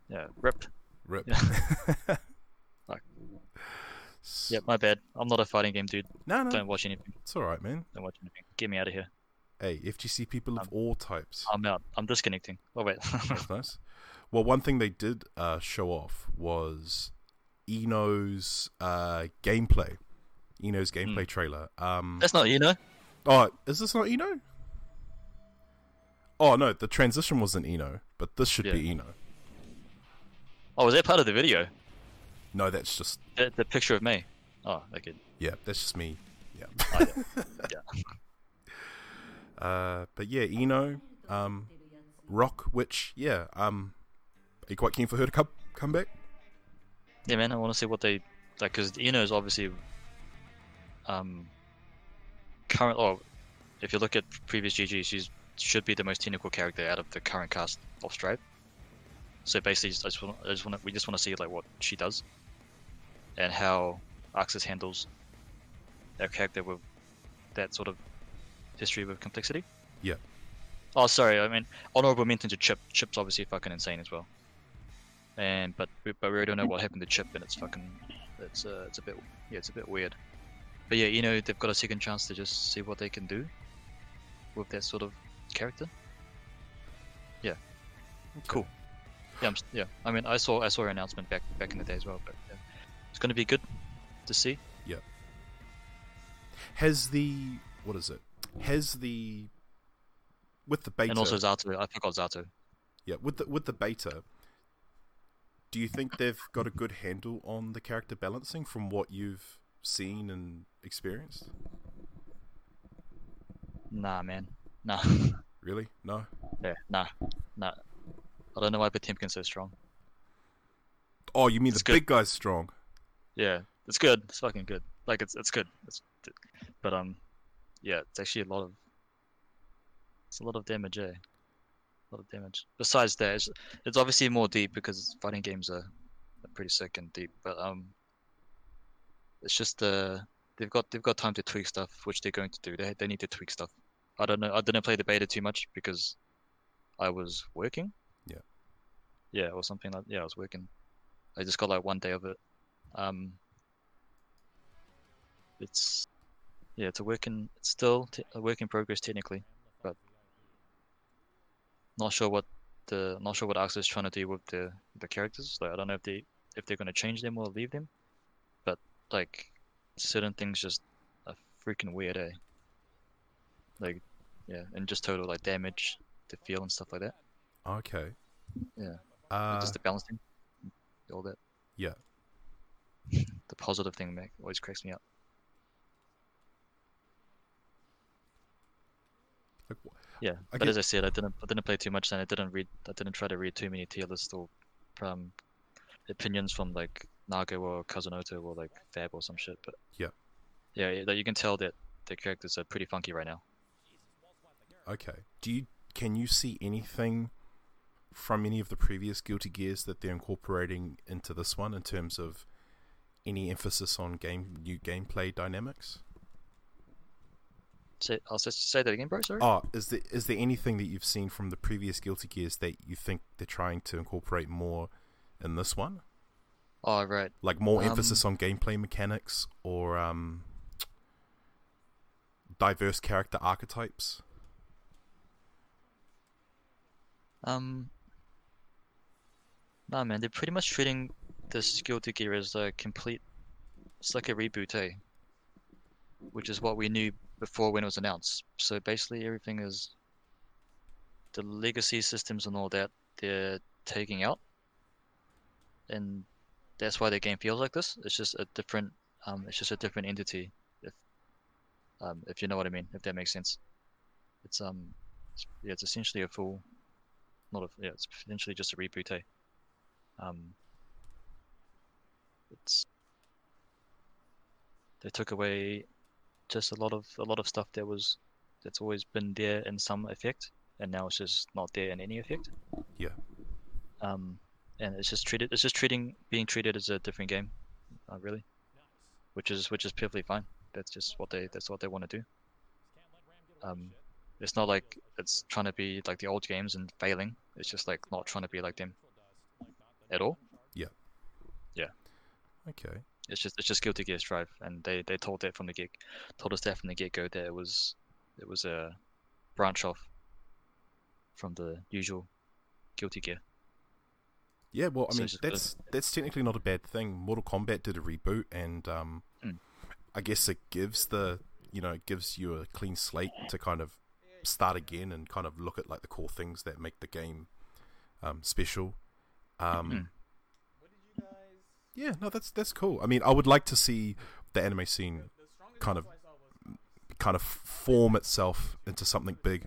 Yeah. Rip. Rip. Fuck. Yep. My bad. I'm not a fighting game dude. No, no, Don't watch anything. it's all right, man. Don't watch anything. Get me out of here. Hey, FGC people of Um, all types. I'm out. I'm disconnecting. Oh wait. That's nice. Well, one thing they did uh, show off was I-No's uh, gameplay. I-No's gameplay trailer. Um, That's not I-No. oh, is this not I-No? Oh no, the transition wasn't I-No, but this should be I-No. Oh, was that part of the video? No, that's just The, the picture of me. Oh, okay. yeah, that's just me. Yeah. Oh, yeah. yeah. Uh, but yeah, I-No, um, Rock, which yeah, um, are you quite keen for her to come come back? Yeah, man. I want to see what they like because I-No is obviously um current. Oh, if you look at previous GG, she's should be the most technical character out of the current cast of Strive. So basically, I just want, I just want we just want to see like what she does, and how ArcSys handles a character with that sort of history with complexity. Yeah. Oh, sorry. I mean, honorable mention to Chip. Chip's obviously fucking insane as well. And but we- but we already don't know what happened to Chip, and it's fucking it's uh, it's a bit yeah it's a bit weird. But yeah, you know they've got a second chance to just see what they can do with that sort of character. Yeah. Cool. Yeah, I'm, yeah. I mean, I saw I saw her announcement back back in the day as well, but yeah. it's going to be good to see. Yeah. Has the what is it? Has the with the beta And also Zato, I forgot Zato. yeah with the with the beta. Do you think they've got a good handle on the character balancing from what you've seen and experienced? Nah, man. Nah. Really? No. yeah, nah. Nah. I don't know why Potemkin's so strong. Oh, you mean It's the good. big guy's strong? Yeah, it's good. It's fucking good. Like it's it's good. It's, but um, yeah, it's actually a lot of. It's a lot of damage, eh? A lot of damage. Besides that, it's, it's obviously more deep because fighting games are, are pretty sick and deep. But um, it's just uh, they've got they've got time to tweak stuff, which they're going to do. They they need to tweak stuff. I don't know. I didn't play the beta too much because I was working. Yeah. Yeah, or something like yeah, I was working. I just got like one day of it. Um, it's yeah, it's a work in it's still t- a work in progress technically, but not sure what the not sure what ArcSys trying to do with the the characters. Like I don't know if they if they're gonna change them or leave them, but like certain things just are freaking weird, eh? Like yeah, and just total like damage, to feel and stuff like that. Okay. Yeah. Uh, just the balancing, all that. yeah. The positive thing make, always cracks me up. Like, Yeah, I but get- as I said, I didn't I didn't play too much, and I didn't read I didn't try to read too many tier lists or um, opinions from like Nago or Kazunoko or like Fab or some shit. But Yeah. yeah, yeah, like you can tell that the characters are pretty funky right now. Okay. Do you can you see anything from any of the previous Guilty Gears that they're incorporating into this one in terms of any emphasis on game new gameplay dynamics? Say I'll just say that again, bro. Sorry. Oh, is there is there anything that you've seen from the previous Guilty Gears that you think they're trying to incorporate more in this one? Oh right. Like more Um, emphasis on gameplay mechanics or um diverse character archetypes? Um. Nah, man, they're pretty much treating this Guilty Gear as a complete. It's like a reboot, eh? Which is what we knew before when it was announced. So basically, everything is. The legacy systems and all that they're taking out, and that's why the game feels like this. It's just a different. Um, it's just a different entity. If. Um, if you know what I mean, if that makes sense. It's um. It's, yeah, it's essentially a full not a yeah, it's essentially just a reboot. Eh? Um, it's they took away just a lot of a lot of stuff that was that's always been there in some effect, and now it's just not there in any effect. Yeah. Um, and it's just treated it's just treating being treated as a different game, uh, really, which is which is perfectly fine. That's just what they that's what they want to do. Um, it's not like it's trying to be like the old games and failing. It's just like not trying to be like them at all. Yeah. Yeah. Okay. It's just it's just Guilty Gear Strive, and they they told that from the get told us that from the get go that it was it was a branch off from the usual Guilty Gear. Yeah, well, I So mean it's just a- that's that's technically not a bad thing. Mortal Kombat did a reboot, and um, Mm. I guess it gives the you know it gives you a clean slate to kind of start again and kind of look at like the core things that make the game um, special. Um, Mm. Yeah, no, that's that's cool. I mean, I would like to see the anime scene kind of kind of form itself into something big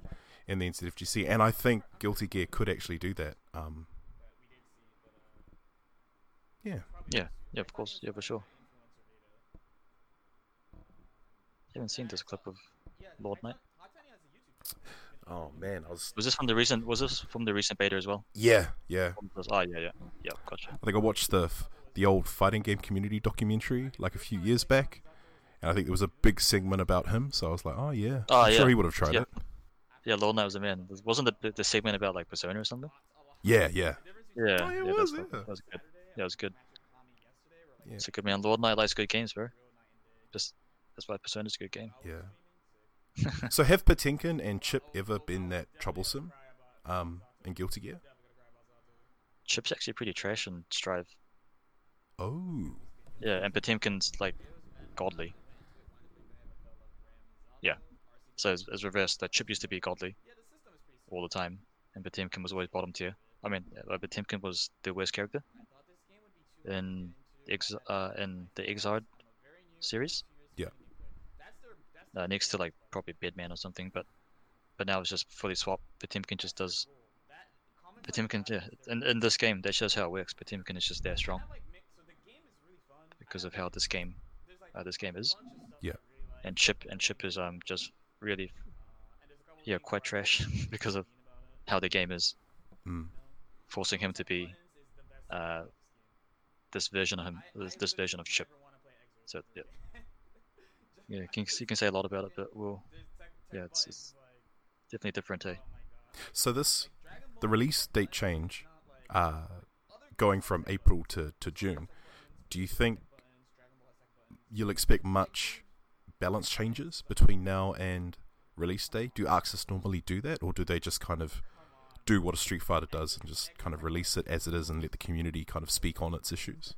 in the NZFGC, and I think Guilty Gear could actually do that. Um, yeah. Yeah, yeah, of course, yeah, for sure. You haven't seen this clip of Lord Knight? Oh man, I was. Was this from the recent? Was this from the recent beta as well? Yeah, yeah. Oh yeah, yeah, yeah. Gotcha. I think I watched the f- the old fighting game community documentary like a few years back, and I think there was a big segment about him. So I was like, oh yeah, Oh, I'm yeah. sure he would have tried Yeah. it. Yeah, Lord Knight was a man. Wasn't the the segment about like Persona or something? Yeah, yeah, Yeah, Oh, it yeah, was, yeah. that was good. Yeah, it was good. Yeah. It's a good man. Lord Knight likes good games, bro. Just that's why Persona's a good game. yeah. so have Potemkin and Chip ever been that troublesome um, in Guilty Gear? Chip's actually pretty trash in Strive. Oh, Yeah, and Potemkin's like godly. Yeah. So it's, it's reversed. That Chip used to be godly all the time, and Potemkin was always bottom tier. I mean, uh, Potemkin was the worst character in Ex- uh, in the Xrd series. Yeah. Uh, next to like probably Bedman or something, but but now it's just fully swapped. Potemkin just does. Potemkin, yeah, in, in this game, that shows how it works. Potemkin is just that strong because of how this game, uh, this game is. Yeah. And Chip and Chip is um just really, yeah, quite trash because of how the game is, mm. forcing him to be, uh, this version of him, this, this version of Chip. So yeah, yeah, you can, you can say a lot about it, but we'll, yeah, it's, it's definitely different, eh? so this the release date change, uh, going from April to, to June. Do you think you'll expect much balance changes between now and release day? Do ArcSys normally do that, or do they just kind of do what a Street Fighter does and just kind of release it as it is and let the community kind of speak on its issues?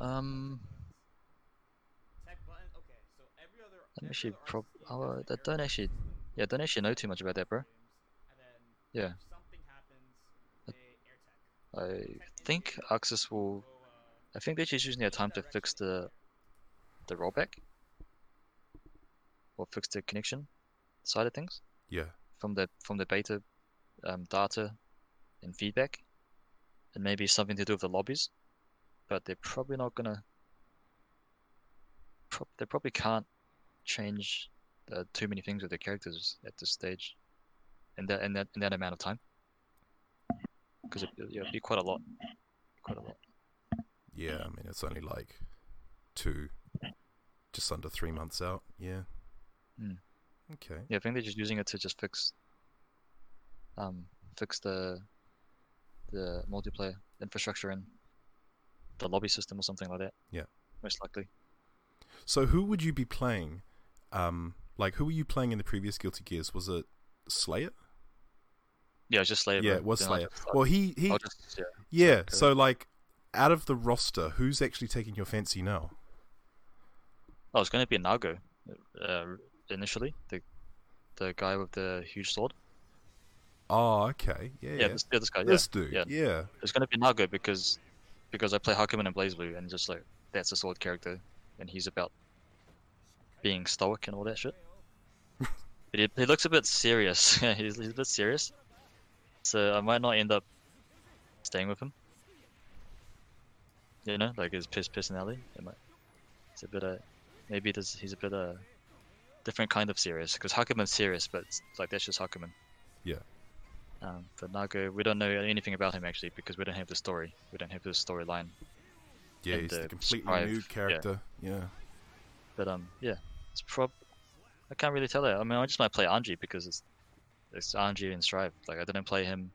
Um, I'm actually prob. Oh, uh, I don't actually. Yeah, I don't actually know too much about that, bro. Yeah. I think ArcSys will. I think they're just using their time to fix the the rollback or fix the connection side of things Yeah, from the from the beta um, data and feedback, and maybe something to do with the lobbies. But they're probably not gonna. Pro- they probably can't change uh, too many things with their characters at this stage, in that in that in that amount of time. Because it, it'd be quite a lot. Quite a lot. Yeah. I mean, it's only like two, just under three months out. Yeah. Hmm. Okay. Yeah, I think they're just using it to just fix. Um, fix the. The multiplayer infrastructure and the lobby system or something like that. Yeah. Most likely. So who would you be playing? Um, like who were you playing in the previous Guilty Gears? Was it Slayer? Yeah, it's just Slayer. yeah, it was Slayer. I'll- Well, he he just, yeah. yeah. So like, out of the roster, who's actually taking your fancy now? Oh, it's going to be Nago, uh, initially. The the guy with the huge sword. Oh, okay. Yeah, Yeah, yeah. this, yeah, this guy. this yeah. dude. yeah. Yeah. It's going to be Nago because because I play Hakumen and BlazBlue, and just like that's a sword character, and he's about being stoic and all that shit. but he, he looks a bit serious. he's, he's a bit serious, so I might not end up staying with him. You know, like his pers- personality. It might. It's a bit of maybe there's, he's a bit uh, different kind of serious because Hakumen's serious, but like that's just Hakumen. Yeah. Um, but Nago, we don't know anything about him actually because we don't have the story. We don't have the storyline. Yeah, And he's the completely Strive, new character. Yeah. But um, yeah, it's prob. I can't really tell that. I mean, I just might play Anji because it's it's Anji in Strive. Like I didn't play him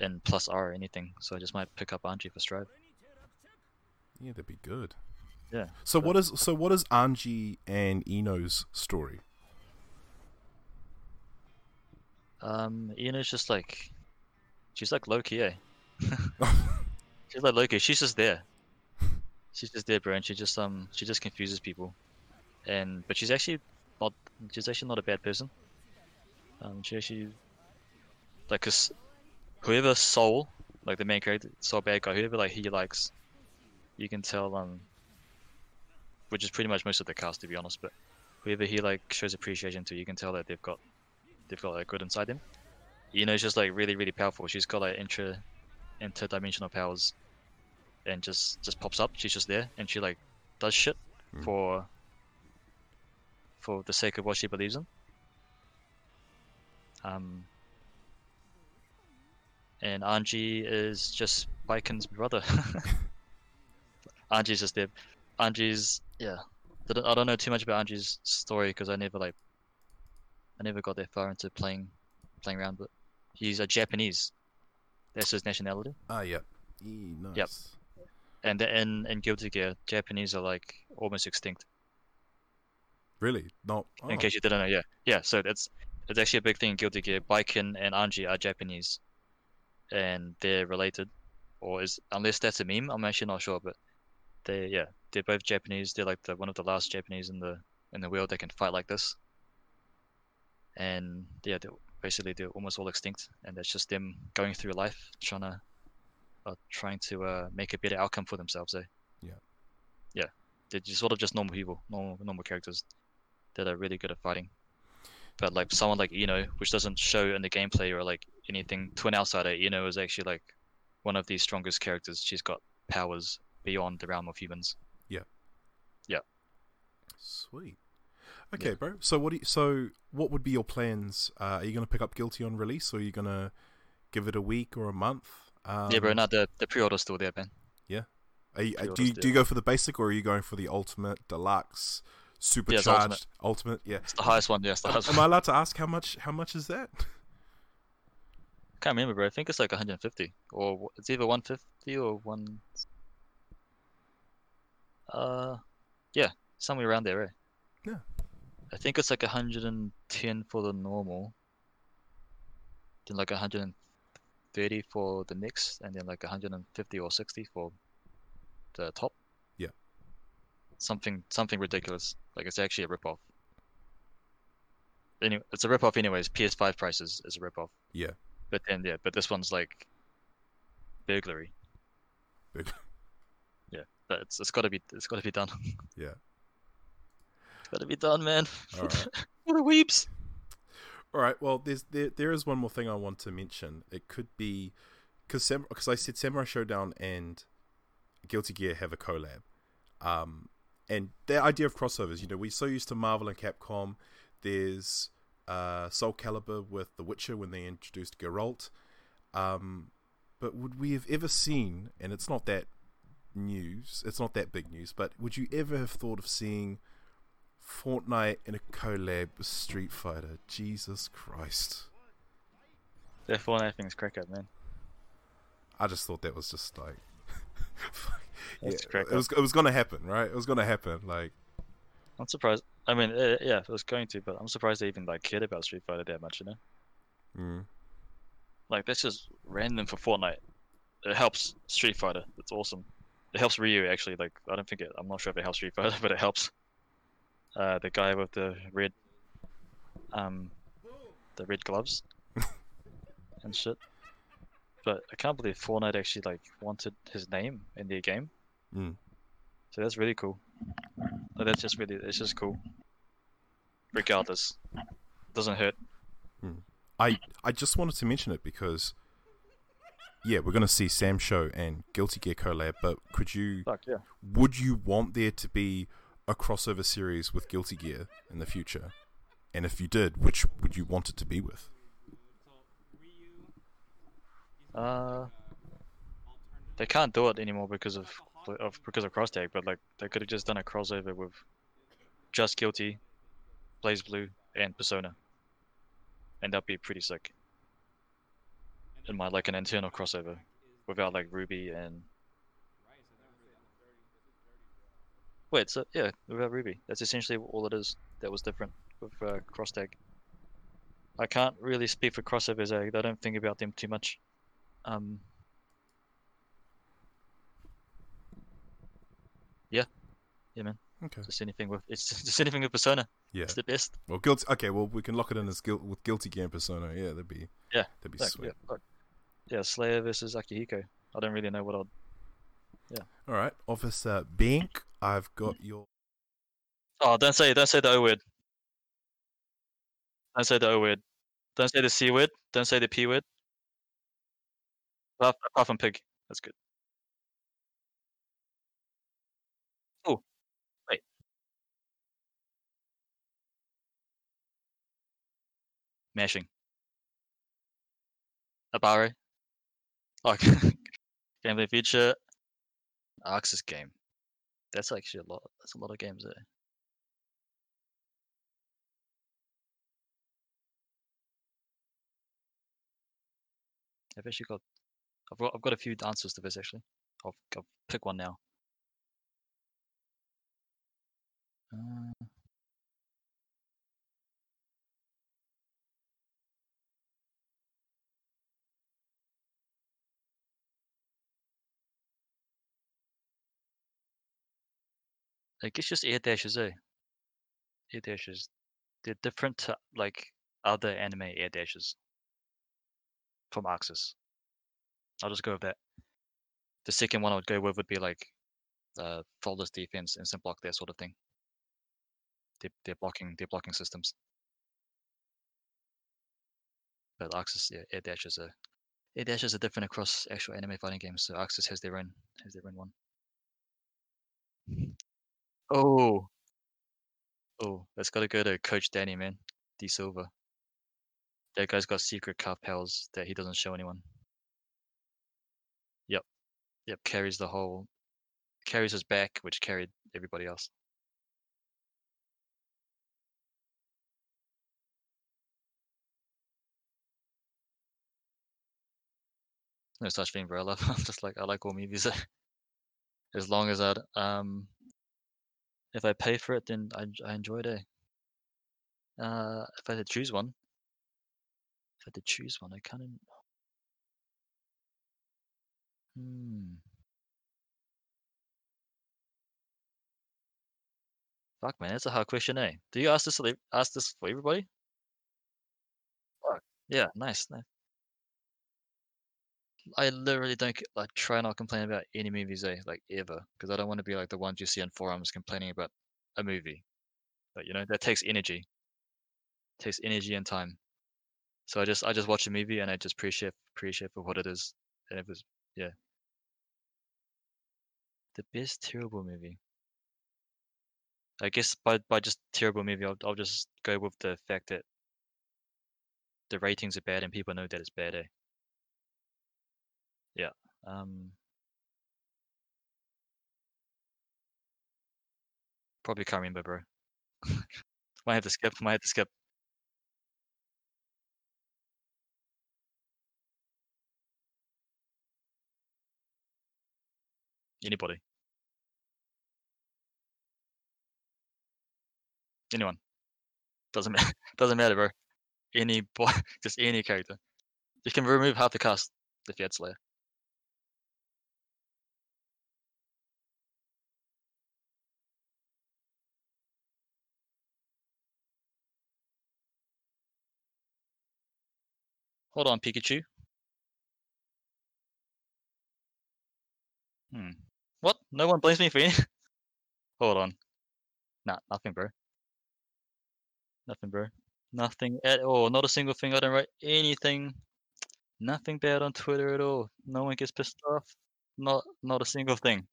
in Plus R or anything, so I just might pick up Anji for Strive. Yeah, that'd be good. Yeah. So but- what is so what is Anji and I-No's story? Um, I-No's just like, she's like Loki, eh? she's like Loki. She's just there. She's just there, bro, and she just um, she just confuses people, and but she's actually not. She's actually not a bad person. Um, she actually, like, cause whoever Sol, like the main character, Sol Badguy, whoever like he likes, you can tell um, which is pretty much most of the cast to be honest, but whoever he like shows appreciation to, you can tell that they've got they've got like good inside them. You know, she's just like really, really powerful. She's got like intra, interdimensional powers, and just just pops up. She's just there, and she like does shit Mm. for for the sake of what she believes in. Um, and Anji is just Baiken's brother. Anji's just there. Anji's yeah. I don't know too much about Anji's story because I never like, I never got that far into playing, playing around. But he's a Japanese. That's his nationality. Ah, yeah. E, nice. Yep. And in in Guilty Gear, Japanese are like almost extinct. Really? Not. In oh, case you didn't know, yeah, yeah. So it's it's actually a big thing in Guilty Gear. Baiken and Anji are Japanese, and they're related, or is unless that's a meme, I'm actually not sure. But they, yeah, they're both Japanese. They're like the one of the last Japanese in the in the world that can fight like this. And yeah, they're, basically they're almost all extinct, and that's just them going through life, trying to, uh, trying to uh, make a better outcome for themselves. Eh? Yeah. Yeah, they're just sort of just normal people, normal normal characters that are really good at fighting. But like someone like I-No, which doesn't show in the gameplay or like anything to an outsider, I-No is actually like one of the strongest characters. She's got powers beyond the realm of humans. Yeah. Yeah. Sweet. Okay, bro. So what? Do you, so what would be your plans? Uh, are you gonna pick up Guilty on release, or are you gonna give it a week or a month? Um, yeah, bro. No, the the pre-order's still there, man. Are you, uh, do you do you go for the basic, or are you going for the ultimate, deluxe, supercharged, ultimate. ultimate? Yeah. It's the highest one. Yeah, the highest Am one. I allowed to ask how much? How much is that? I can't remember, bro. I think it's like 150, or it's either 150 or one. Uh, yeah, somewhere around there, right? Yeah. I think it's like 110 for the normal, then like 130 for the next, and then like 150 or 60 for the top. Yeah. Something something ridiculous. Like it's actually a ripoff. Anyway, it's a ripoff anyways. PS5 prices is a ripoff. Yeah. But then yeah, but this one's like burglary. Yeah, but it's it's gotta be it's gotta be done. Yeah. It's gotta be done, man. All right. For the weeps. All right. Well, there's there there is one more thing I want to mention. It could be because because I said Samurai Shodown and Guilty Gear have a collab, um, and the idea of crossovers. You know, we're so used to Marvel and Capcom. There's uh, Soul Calibur with The Witcher when they introduced Geralt. Um, but would we have ever seen? And it's not that news. It's not that big news. But would you ever have thought of seeing? Fortnite in a collab with Street Fighter. Jesus Christ. That Fortnite thing's crack up, man. I just thought that was just like yeah, it was it was gonna happen, right? It was gonna happen. Like I'm surprised. I mean, uh, yeah, it was going to, but I'm surprised they even like cared about Street Fighter that much, you know? mm, Like that's just random for Fortnite. It helps Street Fighter. It's awesome. It helps Ryu actually. Like I don't think it. I'm not sure if it helps Street Fighter, but it helps. Uh, the guy with the red, um, the red gloves and shit. But I can't believe Fortnite actually like wanted his name in their game. mm. So that's really cool. Like, that's just really, it's just cool. Regardless, doesn't hurt. I I just wanted to mention it because yeah, we're gonna see Sam Show and Guilty Gear collab, but could you Fuck yeah. would you want there to be a crossover series with Guilty Gear in the future? And if you did, which would you want it to be with? Uh, they can't do it anymore because of of because of cross tag, but like they could have just done a crossover with just guilty, BlazBlue, and Persona, and that'd be pretty sick. In my like an internal crossover, without like RWBY and wait, so yeah, without RWBY, that's essentially all it is. That was different with uh, cross tag. I can't really speak for crossovers. I, I don't think about them too much. Um, yeah, yeah, man. Okay. Just anything with it's just anything with Persona. Yeah. It's the best. Well, guilty. Okay. Well, we can lock it in as guilt with Guilty Gear Persona. Yeah, that'd be. Yeah, That'd be Like, sweet. yeah, fuck. Yeah, Slayer versus Akihiko. I don't really know what I'll. Yeah. All right, Officer Bank. I've got your. Oh, don't say don't say the O word. Don't say the O word. Don't say the C word. Don't say the P word. Apart, apart from pig. That's good. Oh, wait. Mashing. Abare. Game of the Future, ArcSys game. That's actually a lot. That's a lot of games there. I've actually got, I've got, I've got a few answers to this actually. I'll, I'll pick one now. Uh, I guess just air dashes, eh? Air dashes. They're different to like other anime air dashes from ArcSys. I'll just go with that. The second one I would go with would be like uh, flawless defense, instant block, that sort of thing. They're, they're blocking, they're blocking systems. But ArcSys, yeah, air dashes are air dashes are different across actual anime fighting games. So ArcSys has their own has their own one. Oh, oh, that's got to go to Coach Danny, man, D Silva. That guy's got secret calf powers that he doesn't show anyone. Yep, yep, carries the whole, carries his back, which carried everybody else. No such thing, bro. I love. I'm just like I like all movies. as long as I um, if I pay for it, then I I enjoy it. Eh? Uh, if I had to choose one, if I had to choose one, I kind of. Hmm. Fuck, man, that's a hard question, eh? Do you ask this ask this for everybody? Fuck. Yeah, nice, nice. I literally don't like try not complain about any movies, eh? Like ever, because I don't want to be like the ones you see on forums complaining about a movie. But you know that takes energy. Takes energy and time. So I just I just watch a movie and I just appreciate appreciate for what it is. And it was yeah. The best terrible movie. I guess by by just terrible movie, I'll I'll just go with the fact that the ratings are bad and people know that it's bad. Eh? Yeah. Um. Probably can't remember, bro. might have to skip. Might have to skip. Anybody. Anyone. Doesn't matter. Doesn't matter, bro. Any boy, just any character. You can remove half the cast if you had Slayer. Hold on, Pikachu. Hmm. What? No one blames me for anything? Hold on. Nah, nothing, bro. Nothing, bro. Nothing at all. Not a single thing. I don't write anything. Nothing bad on Twitter at all. No one gets pissed off. Not not a single thing.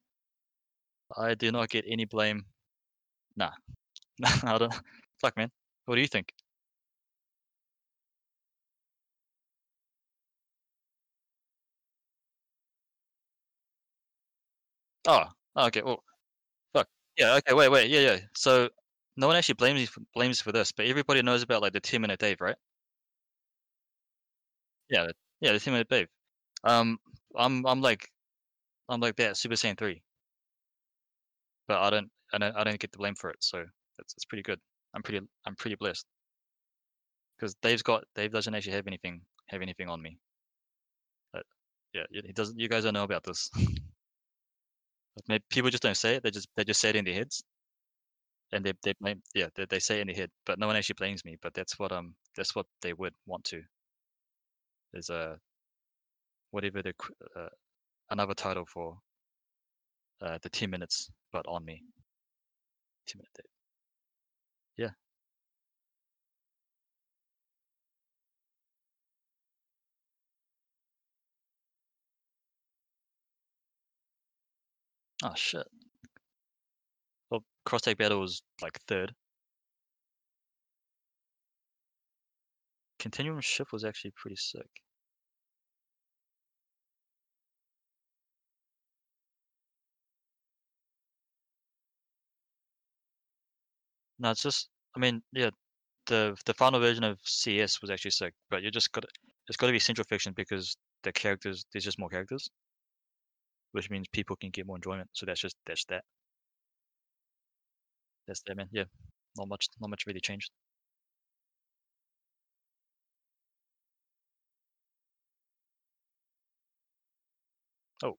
I do not get any blame. Nah. Nah. I don't. Fuck, man. What do you think? Oh, okay. Well, fuck. Yeah. Okay. Wait. Wait. Yeah. Yeah. So no one actually blames you blames for this, but everybody knows about like the ten minute Dave, right? Yeah. Yeah. The ten minute Dave. Um, I'm I'm like, I'm like that Super Saiyan three. But I don't I don't I don't get the blame for it, so that's it's pretty good. I'm pretty I'm pretty blessed. Because Dave's got Dave doesn't actually have anything have anything on me. But yeah, he doesn't. You guys don't know about this. Maybe people just don't say it. They just they just say it in their heads, and they they blame yeah they, they say it in their head, but no one actually blames me. But that's what um that's what they would want to. There's a whatever the uh, another title for uh, the ten minutes, but on me. Ten minute date. Yeah. Oh shit. Well, Crosstag Battle was like third. Continuum Shift was actually pretty sick. No, it's just I mean, yeah, the the final version of CS was actually sick, but you just got it's got to be central fiction because the characters there's just more characters which means people can get more enjoyment. So that's just that's that. That's that, man. Yeah, not much, not much really changed. Oh.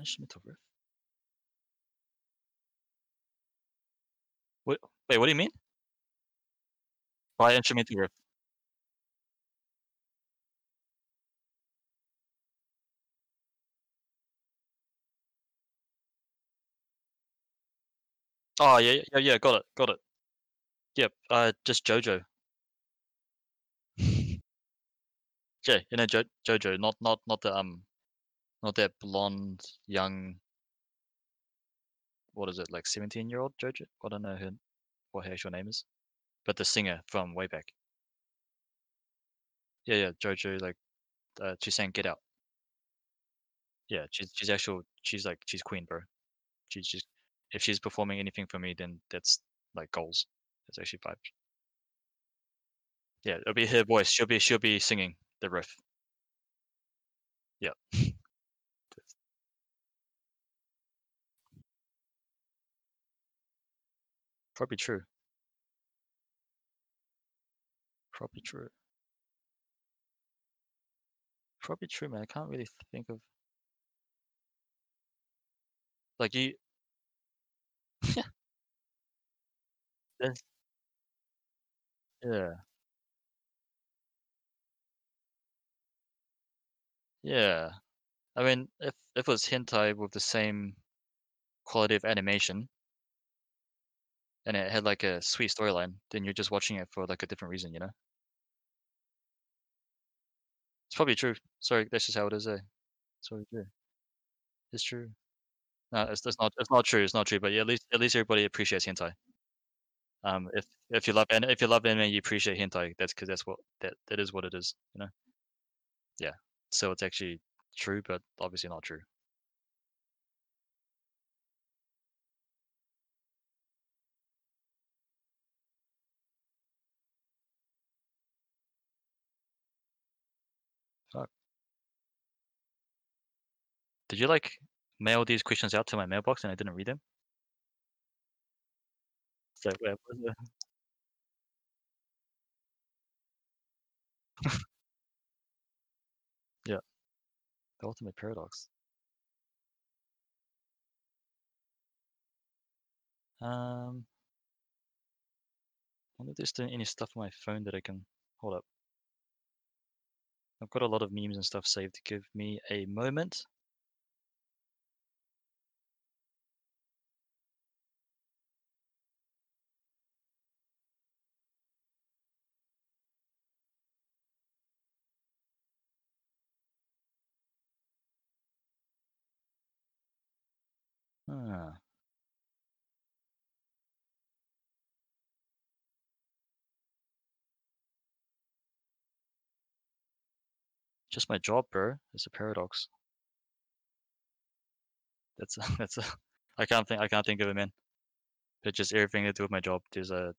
Instrumental riff. What? Wait, what do you mean? By instrumental riff? Oh yeah, yeah, yeah. Got it, got it. Yep. Uh, just JoJo. Yeah, you know jo- JoJo, not not not the um, not that blonde young. What is it like? Seventeen year old JoJo? I don't know her, what her actual name is, but the singer from way back. Yeah, yeah, JoJo. Like, uh, she sang "Get Out." Yeah, she's she's actual. She's like she's queen, bro. She's just if she's performing anything for me, then that's like goals. That's actually vibes. Yeah, it'll be her voice. She'll be she'll be singing the riff. Yeah. Probably true. Probably true. Probably true, man. I can't really think of like you. Yeah. Yeah. I mean, if if it was hentai with the same quality of animation and it had like a sweet storyline, then you're just watching it for like a different reason, you know? It's probably true. Sorry, that's just how it is, eh? Probably true. It's true. No, it's, it's not. It's not true. It's not true. But yeah, at least at least everybody appreciates hentai. Um, if if you love and if you love anime, you appreciate hentai. That's because that's what that that is what it is. You know. Yeah. So it's actually true, but obviously not true. Fuck. Did you like mail these questions out to my mailbox and I didn't read them? So where was it? yeah. The ultimate paradox. Um, I wonder if there's any stuff on my phone that I can hold up. I've got a lot of memes and stuff saved. To give me a moment. Ah. Just my job, bro. It's a paradox. That's a, that's a. I can't think. I can't think of it, man. But just everything to do with my job. There's a.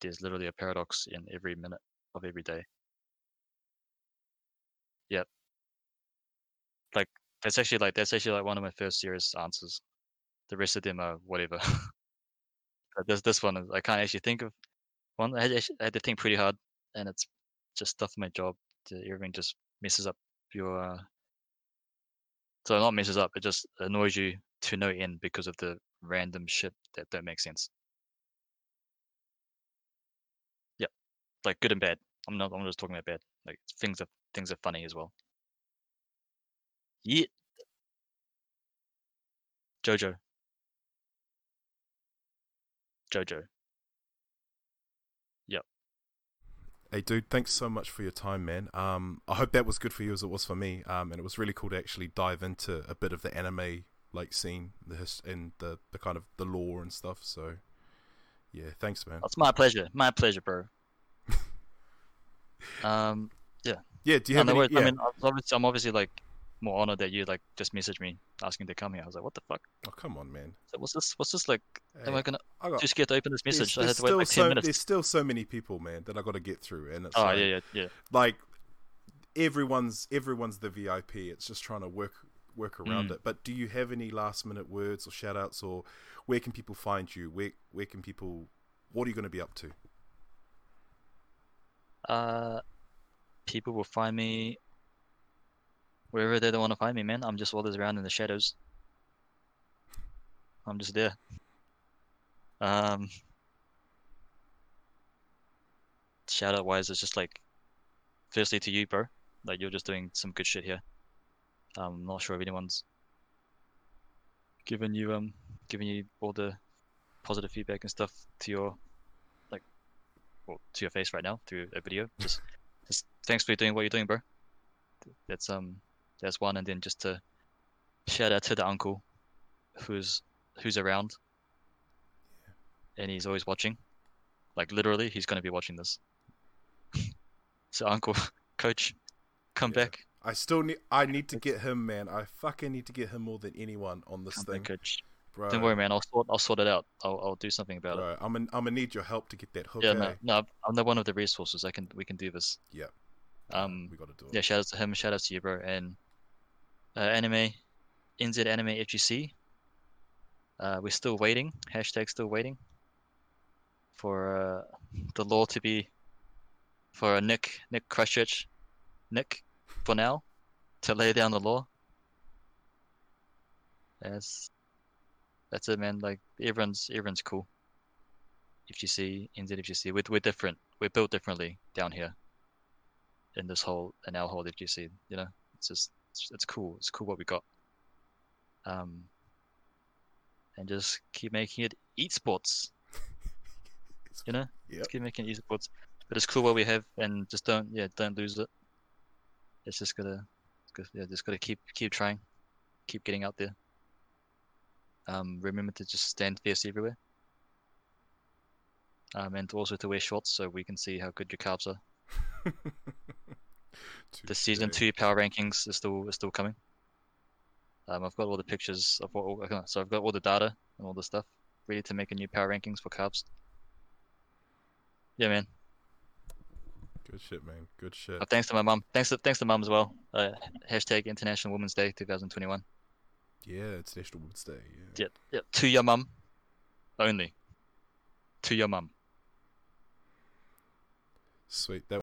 There's literally a paradox in every minute of every day. Yep. Like that's actually like that's actually like one of my first serious answers. The rest of them are whatever. but this this one is I can't actually think of one. I had, I had to think pretty hard, and it's just stuff in my job. Everything just messes up your. Uh, so not messes up. It just annoys you to no end because of the random shit that don't make sense. Yep, like good and bad. I'm not. I'm just talking about bad. Like things are things are funny as well. Yeah. Jojo. Jojo. Yep. Hey, dude, thanks so much for your time, man. Um, I hope that was good for you as it was for me. Um, and it was really cool to actually dive into a bit of the anime like scene, the his- and the the kind of the lore and stuff. So, yeah, thanks, man. That's my pleasure. My pleasure, bro. um, Yeah, Yeah. do you have any? worries. yeah. I mean, obviously, I'm obviously like more honored that you like just messaged me asking to come here. I was like, what the fuck? Oh come on, man. So what's this? What's this like? Am I gonna I got, too scared to open this there's, message? I had there's to wait still like so ten minutes. there's still so many people, man, that I got to get through, and it's Oh like, yeah, yeah, yeah. like everyone's everyone's the VIP. It's just trying to work work around Mm. it. But do you have any last minute words or shout outs or where can people find you? Where where can people what are you going to be up to? Uh, people will find me wherever they don't want to find me, man. I'm just always around in the shadows. I'm just there. Um, shout out wise, it's just like, firstly to you, bro. Like you're just doing some good shit here. I'm not sure if anyone's given you um giving you all the positive feedback and stuff to your like well to your face right now through a video. Just just thanks for doing what you're doing, bro. That's um that's one and then just to shout out to the uncle who's who's around and he's always watching. Like literally he's gonna be watching this. so uncle, coach, come Yeah. back. I still need I need to get him, man. I fucking need to get him more than anyone on this Come thing, back, coach. bro. Don't worry, man. I'll sort. I'll sort it out. I'll. I'll do something about it. I'm an, I'm gonna need your help to get that hook. Yeah, eh? no, no. I'm the one of the resources. I can. We can do this. Yeah. Um. we got to do it. Yeah. Shout out to him. Shout out to you, bro. And uh, anime, NZ Anime FGC. Uh, we're still waiting. Hashtag still waiting. For uh, the law to be, for Nick Nick Christchurch, Nick, for now, to lay down the law. That's that's it, man. Like everyone's everyone's cool. FGC, NZ FGC, we're we're different. We're built differently down here. In this whole in our whole FGC, you know, it's just it's, it's cool. It's cool what we got. Um, and just keep making it esports. You know, keep making it esports. But it's cool what we have, and just don't yeah don't lose it. It's just gotta, it's gotta yeah just gotta keep keep trying, keep getting out there. Um, remember to just stand fierce everywhere. Um, and also to wear shorts so we can see how good your calves are. The season two power rankings is still is still coming. Um, I've got all the pictures of what, so I've got all the data and all the stuff ready to make a new power rankings for carbs. Yeah, man. Good shit, man. Good shit. Uh, thanks to my mum. Thanks to thanks to mum as well. Uh, hashtag International Women's Day 2021. Yeah, it's National Women's Day. Yeah. Yeah, yeah. To your mum, only. To your mum. Sweet. That